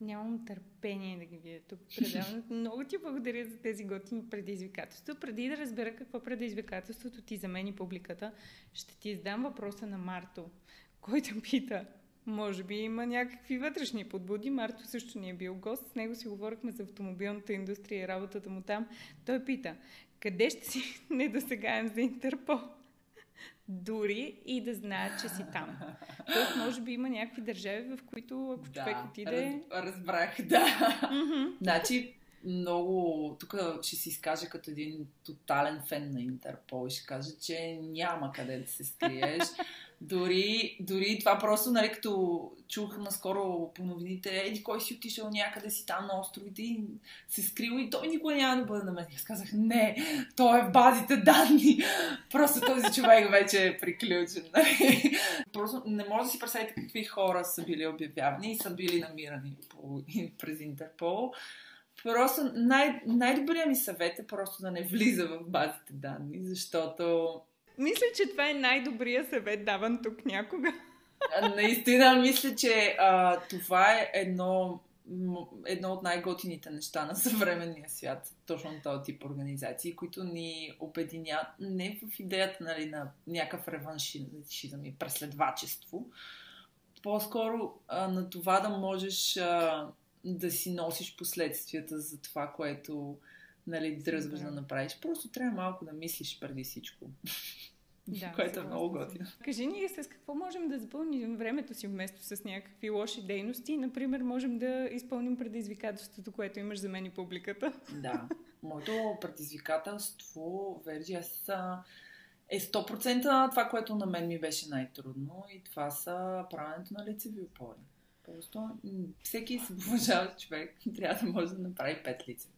Нямам търпение да ги видя тук предаването. [laughs] Много ти благодаря за тези готини предизвикателства. Преди да разбера какво предизвикателството ти за мен и публиката, ще ти издам въпроса на Марто, който пита може би има някакви вътрешни подбуди. Марто също ни е бил гост. С него си говорихме за автомобилната индустрия и работата му там. Той пита, къде ще си [laughs] недосегаем за Интерпол? Дори и да знаят, че си там. Тоест, може би има някакви държави, в които ако да, човек отиде... Раз, разбрах, [laughs] да. Mm-hmm. Значи, много... Тук ще си изкажа като един тотален фен на Интерпол и ще кажа, че няма къде да се скриеш. [laughs] Дори, дори това просто, нали, като чух наскоро по новините, еди кой си отишъл някъде си там на островите и се скрил и той никога няма да бъде на мен. Аз казах, не, той е в базите данни. [laughs] Просто този човек вече е приключен. Нали? Просто не може да си представите какви хора са били обявявани и са били намирани по, [laughs] през Интерпол. Просто най- най-добрият ми съвет е просто да не влиза в базите данни, защото мисля, че това е най-добрият съвет даван тук някога. Наистина, мисля, че а, това е едно, едно от най-готините неща на съвременния свят. Точно този тип организации, които ни обединят не в идеята нали, на някакъв реваншизъм и преследвачество, по-скоро а, на това да можеш а, да си носиш последствията за това, което нали, дръзваш да направиш. Просто трябва малко да мислиш преди всичко. Да, [laughs] което е много готино. Кажи ни с какво можем да запълним времето си вместо с някакви лоши дейности. Например, можем да изпълним предизвикателството, което имаш за мен и публиката. [laughs] Да. Моето предизвикателство, Верджи, аз е 100% това, което на мен ми беше най-трудно и това са правенето на лицеви опори. Просто всеки се [laughs] уважаващ човек трябва да може да направи пет лицеви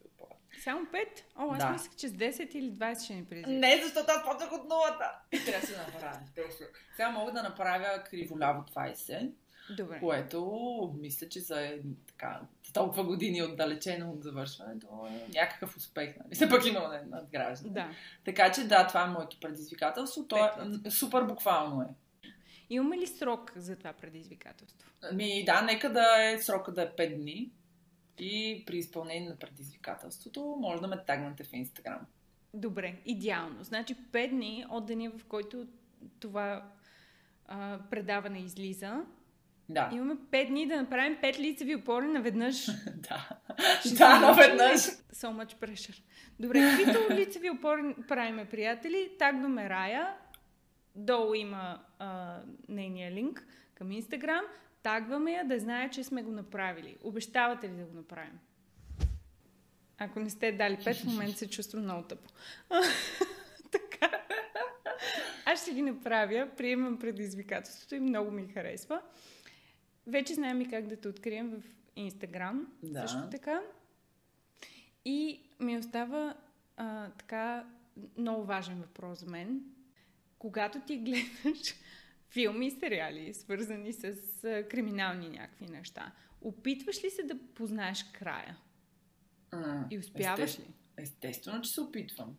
само 5? О, аз да. мислех, че с 10 или 20 ще ни предизвика. Не, защото аз почнах от нулата. Трябва да се направя. Сега мога да направя криволяво 20. Добре. Което мисля, че за така, толкова години отдалечено от завършването е някакъв успех. Нали? Все пък има надграждане. Да. Така че да, това е моето предизвикателство. То е супер буквално е. Имаме ли срок за това предизвикателство? Ми да, нека да е срока да е 5 дни. И при изпълнение на предизвикателството може да ме тагнете в Инстаграм. Добре, идеално. Значи 5 дни от деня, в който това а, предаване излиза. Да. Имаме 5 дни да направим 5 лицеви опори наведнъж. [laughs] да. да, наведнъж. So much pressure. Добре, каквито [laughs] лицеви опори правиме, приятели? Тагваме Рая. Долу има а, нейния линк към Инстаграм. Тагваме я да знае, че сме го направили. Обещавате ли да го направим? Ако не сте дали пет, в момента се чувствам много тъпо. [laughs] така. Аз ще ги направя, приемам предизвикателството и много ми харесва. Вече знаем и как да те открием в Инстаграм. Да. Също така. И ми остава а, така много важен въпрос за мен. Когато ти гледаш филми и сериали, свързани с криминални някакви неща. Опитваш ли се да познаеш края? А, и успяваш естествено, ли? Естествено, че се опитвам.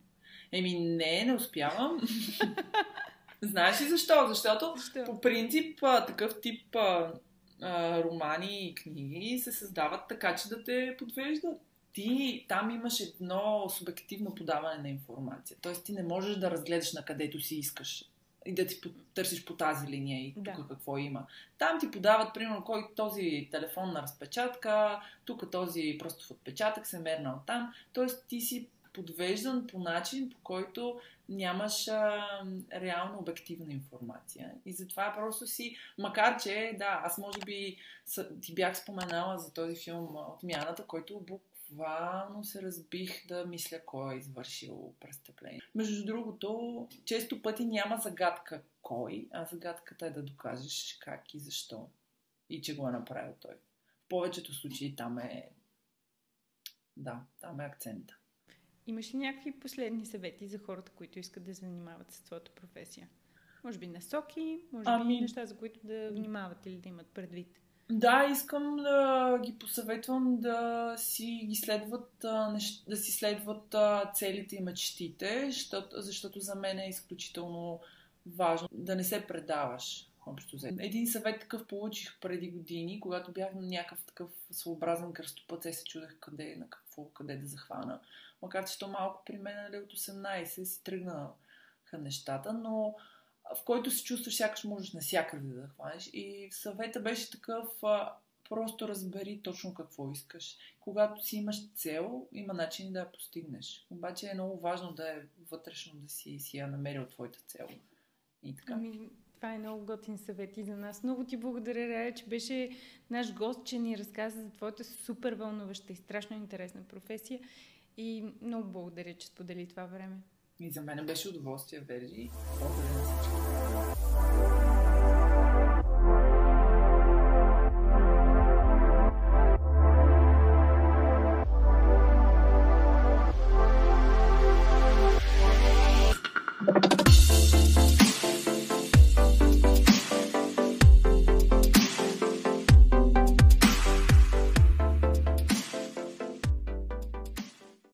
Еми, не, не успявам. [laughs] Знаеш ли защо? Защото защо? по принцип такъв тип а, а, романи и книги се създават така, че да те подвеждат. Ти там имаш едно субективно подаване на информация. Тоест ти не можеш да разгледаш на където си искаш и да ти търсиш по тази линия и тук да. какво има. Там ти подават, примерно, кой този телефон на разпечатка, тук този просто в отпечатък се мернал там. Тоест ти си подвеждан по начин, по който нямаш а, реално обективна информация. И затова просто си, макар че, да, аз може би ти бях споменала за този филм Отмяната, който буквално се разбих да мисля кой е извършил престъпление. Между другото, често пъти няма загадка кой, а загадката е да докажеш как и защо. и че го е направил той. В повечето случаи там е да, там е акцента. Имаш ли някакви последни съвети за хората, които искат да занимават с твоята професия? Може би насоки, може ами... би неща, за които да внимават или да имат предвид. Да, искам да ги посъветвам да си ги следват, да си следват целите и мечтите, защото, защото за мен е изключително важно да не се предаваш. Общо за. Един съвет такъв получих преди години, когато бях на някакъв такъв своеобразен кръстопът, се чудех къде, на какво, къде да захвана. Макар, че то малко при мен нали, от 18 си тръгнаха нещата, но в който се чувстваш, сякаш можеш навсякъде да хванеш. И съвета беше такъв, а, просто разбери точно какво искаш. Когато си имаш цел, има начин да я постигнеш. Обаче е много важно да е вътрешно да си, си я намерил твоята цел. И така. Ами, това е много готин съвет и за нас. Много ти благодаря, Рая, че беше наш гост, че ни разказа за твоята супер вълнуваща и страшно интересна професия. И много благодаря, че сподели това време. И за мен беше удоволствие, Вержи. Благодаря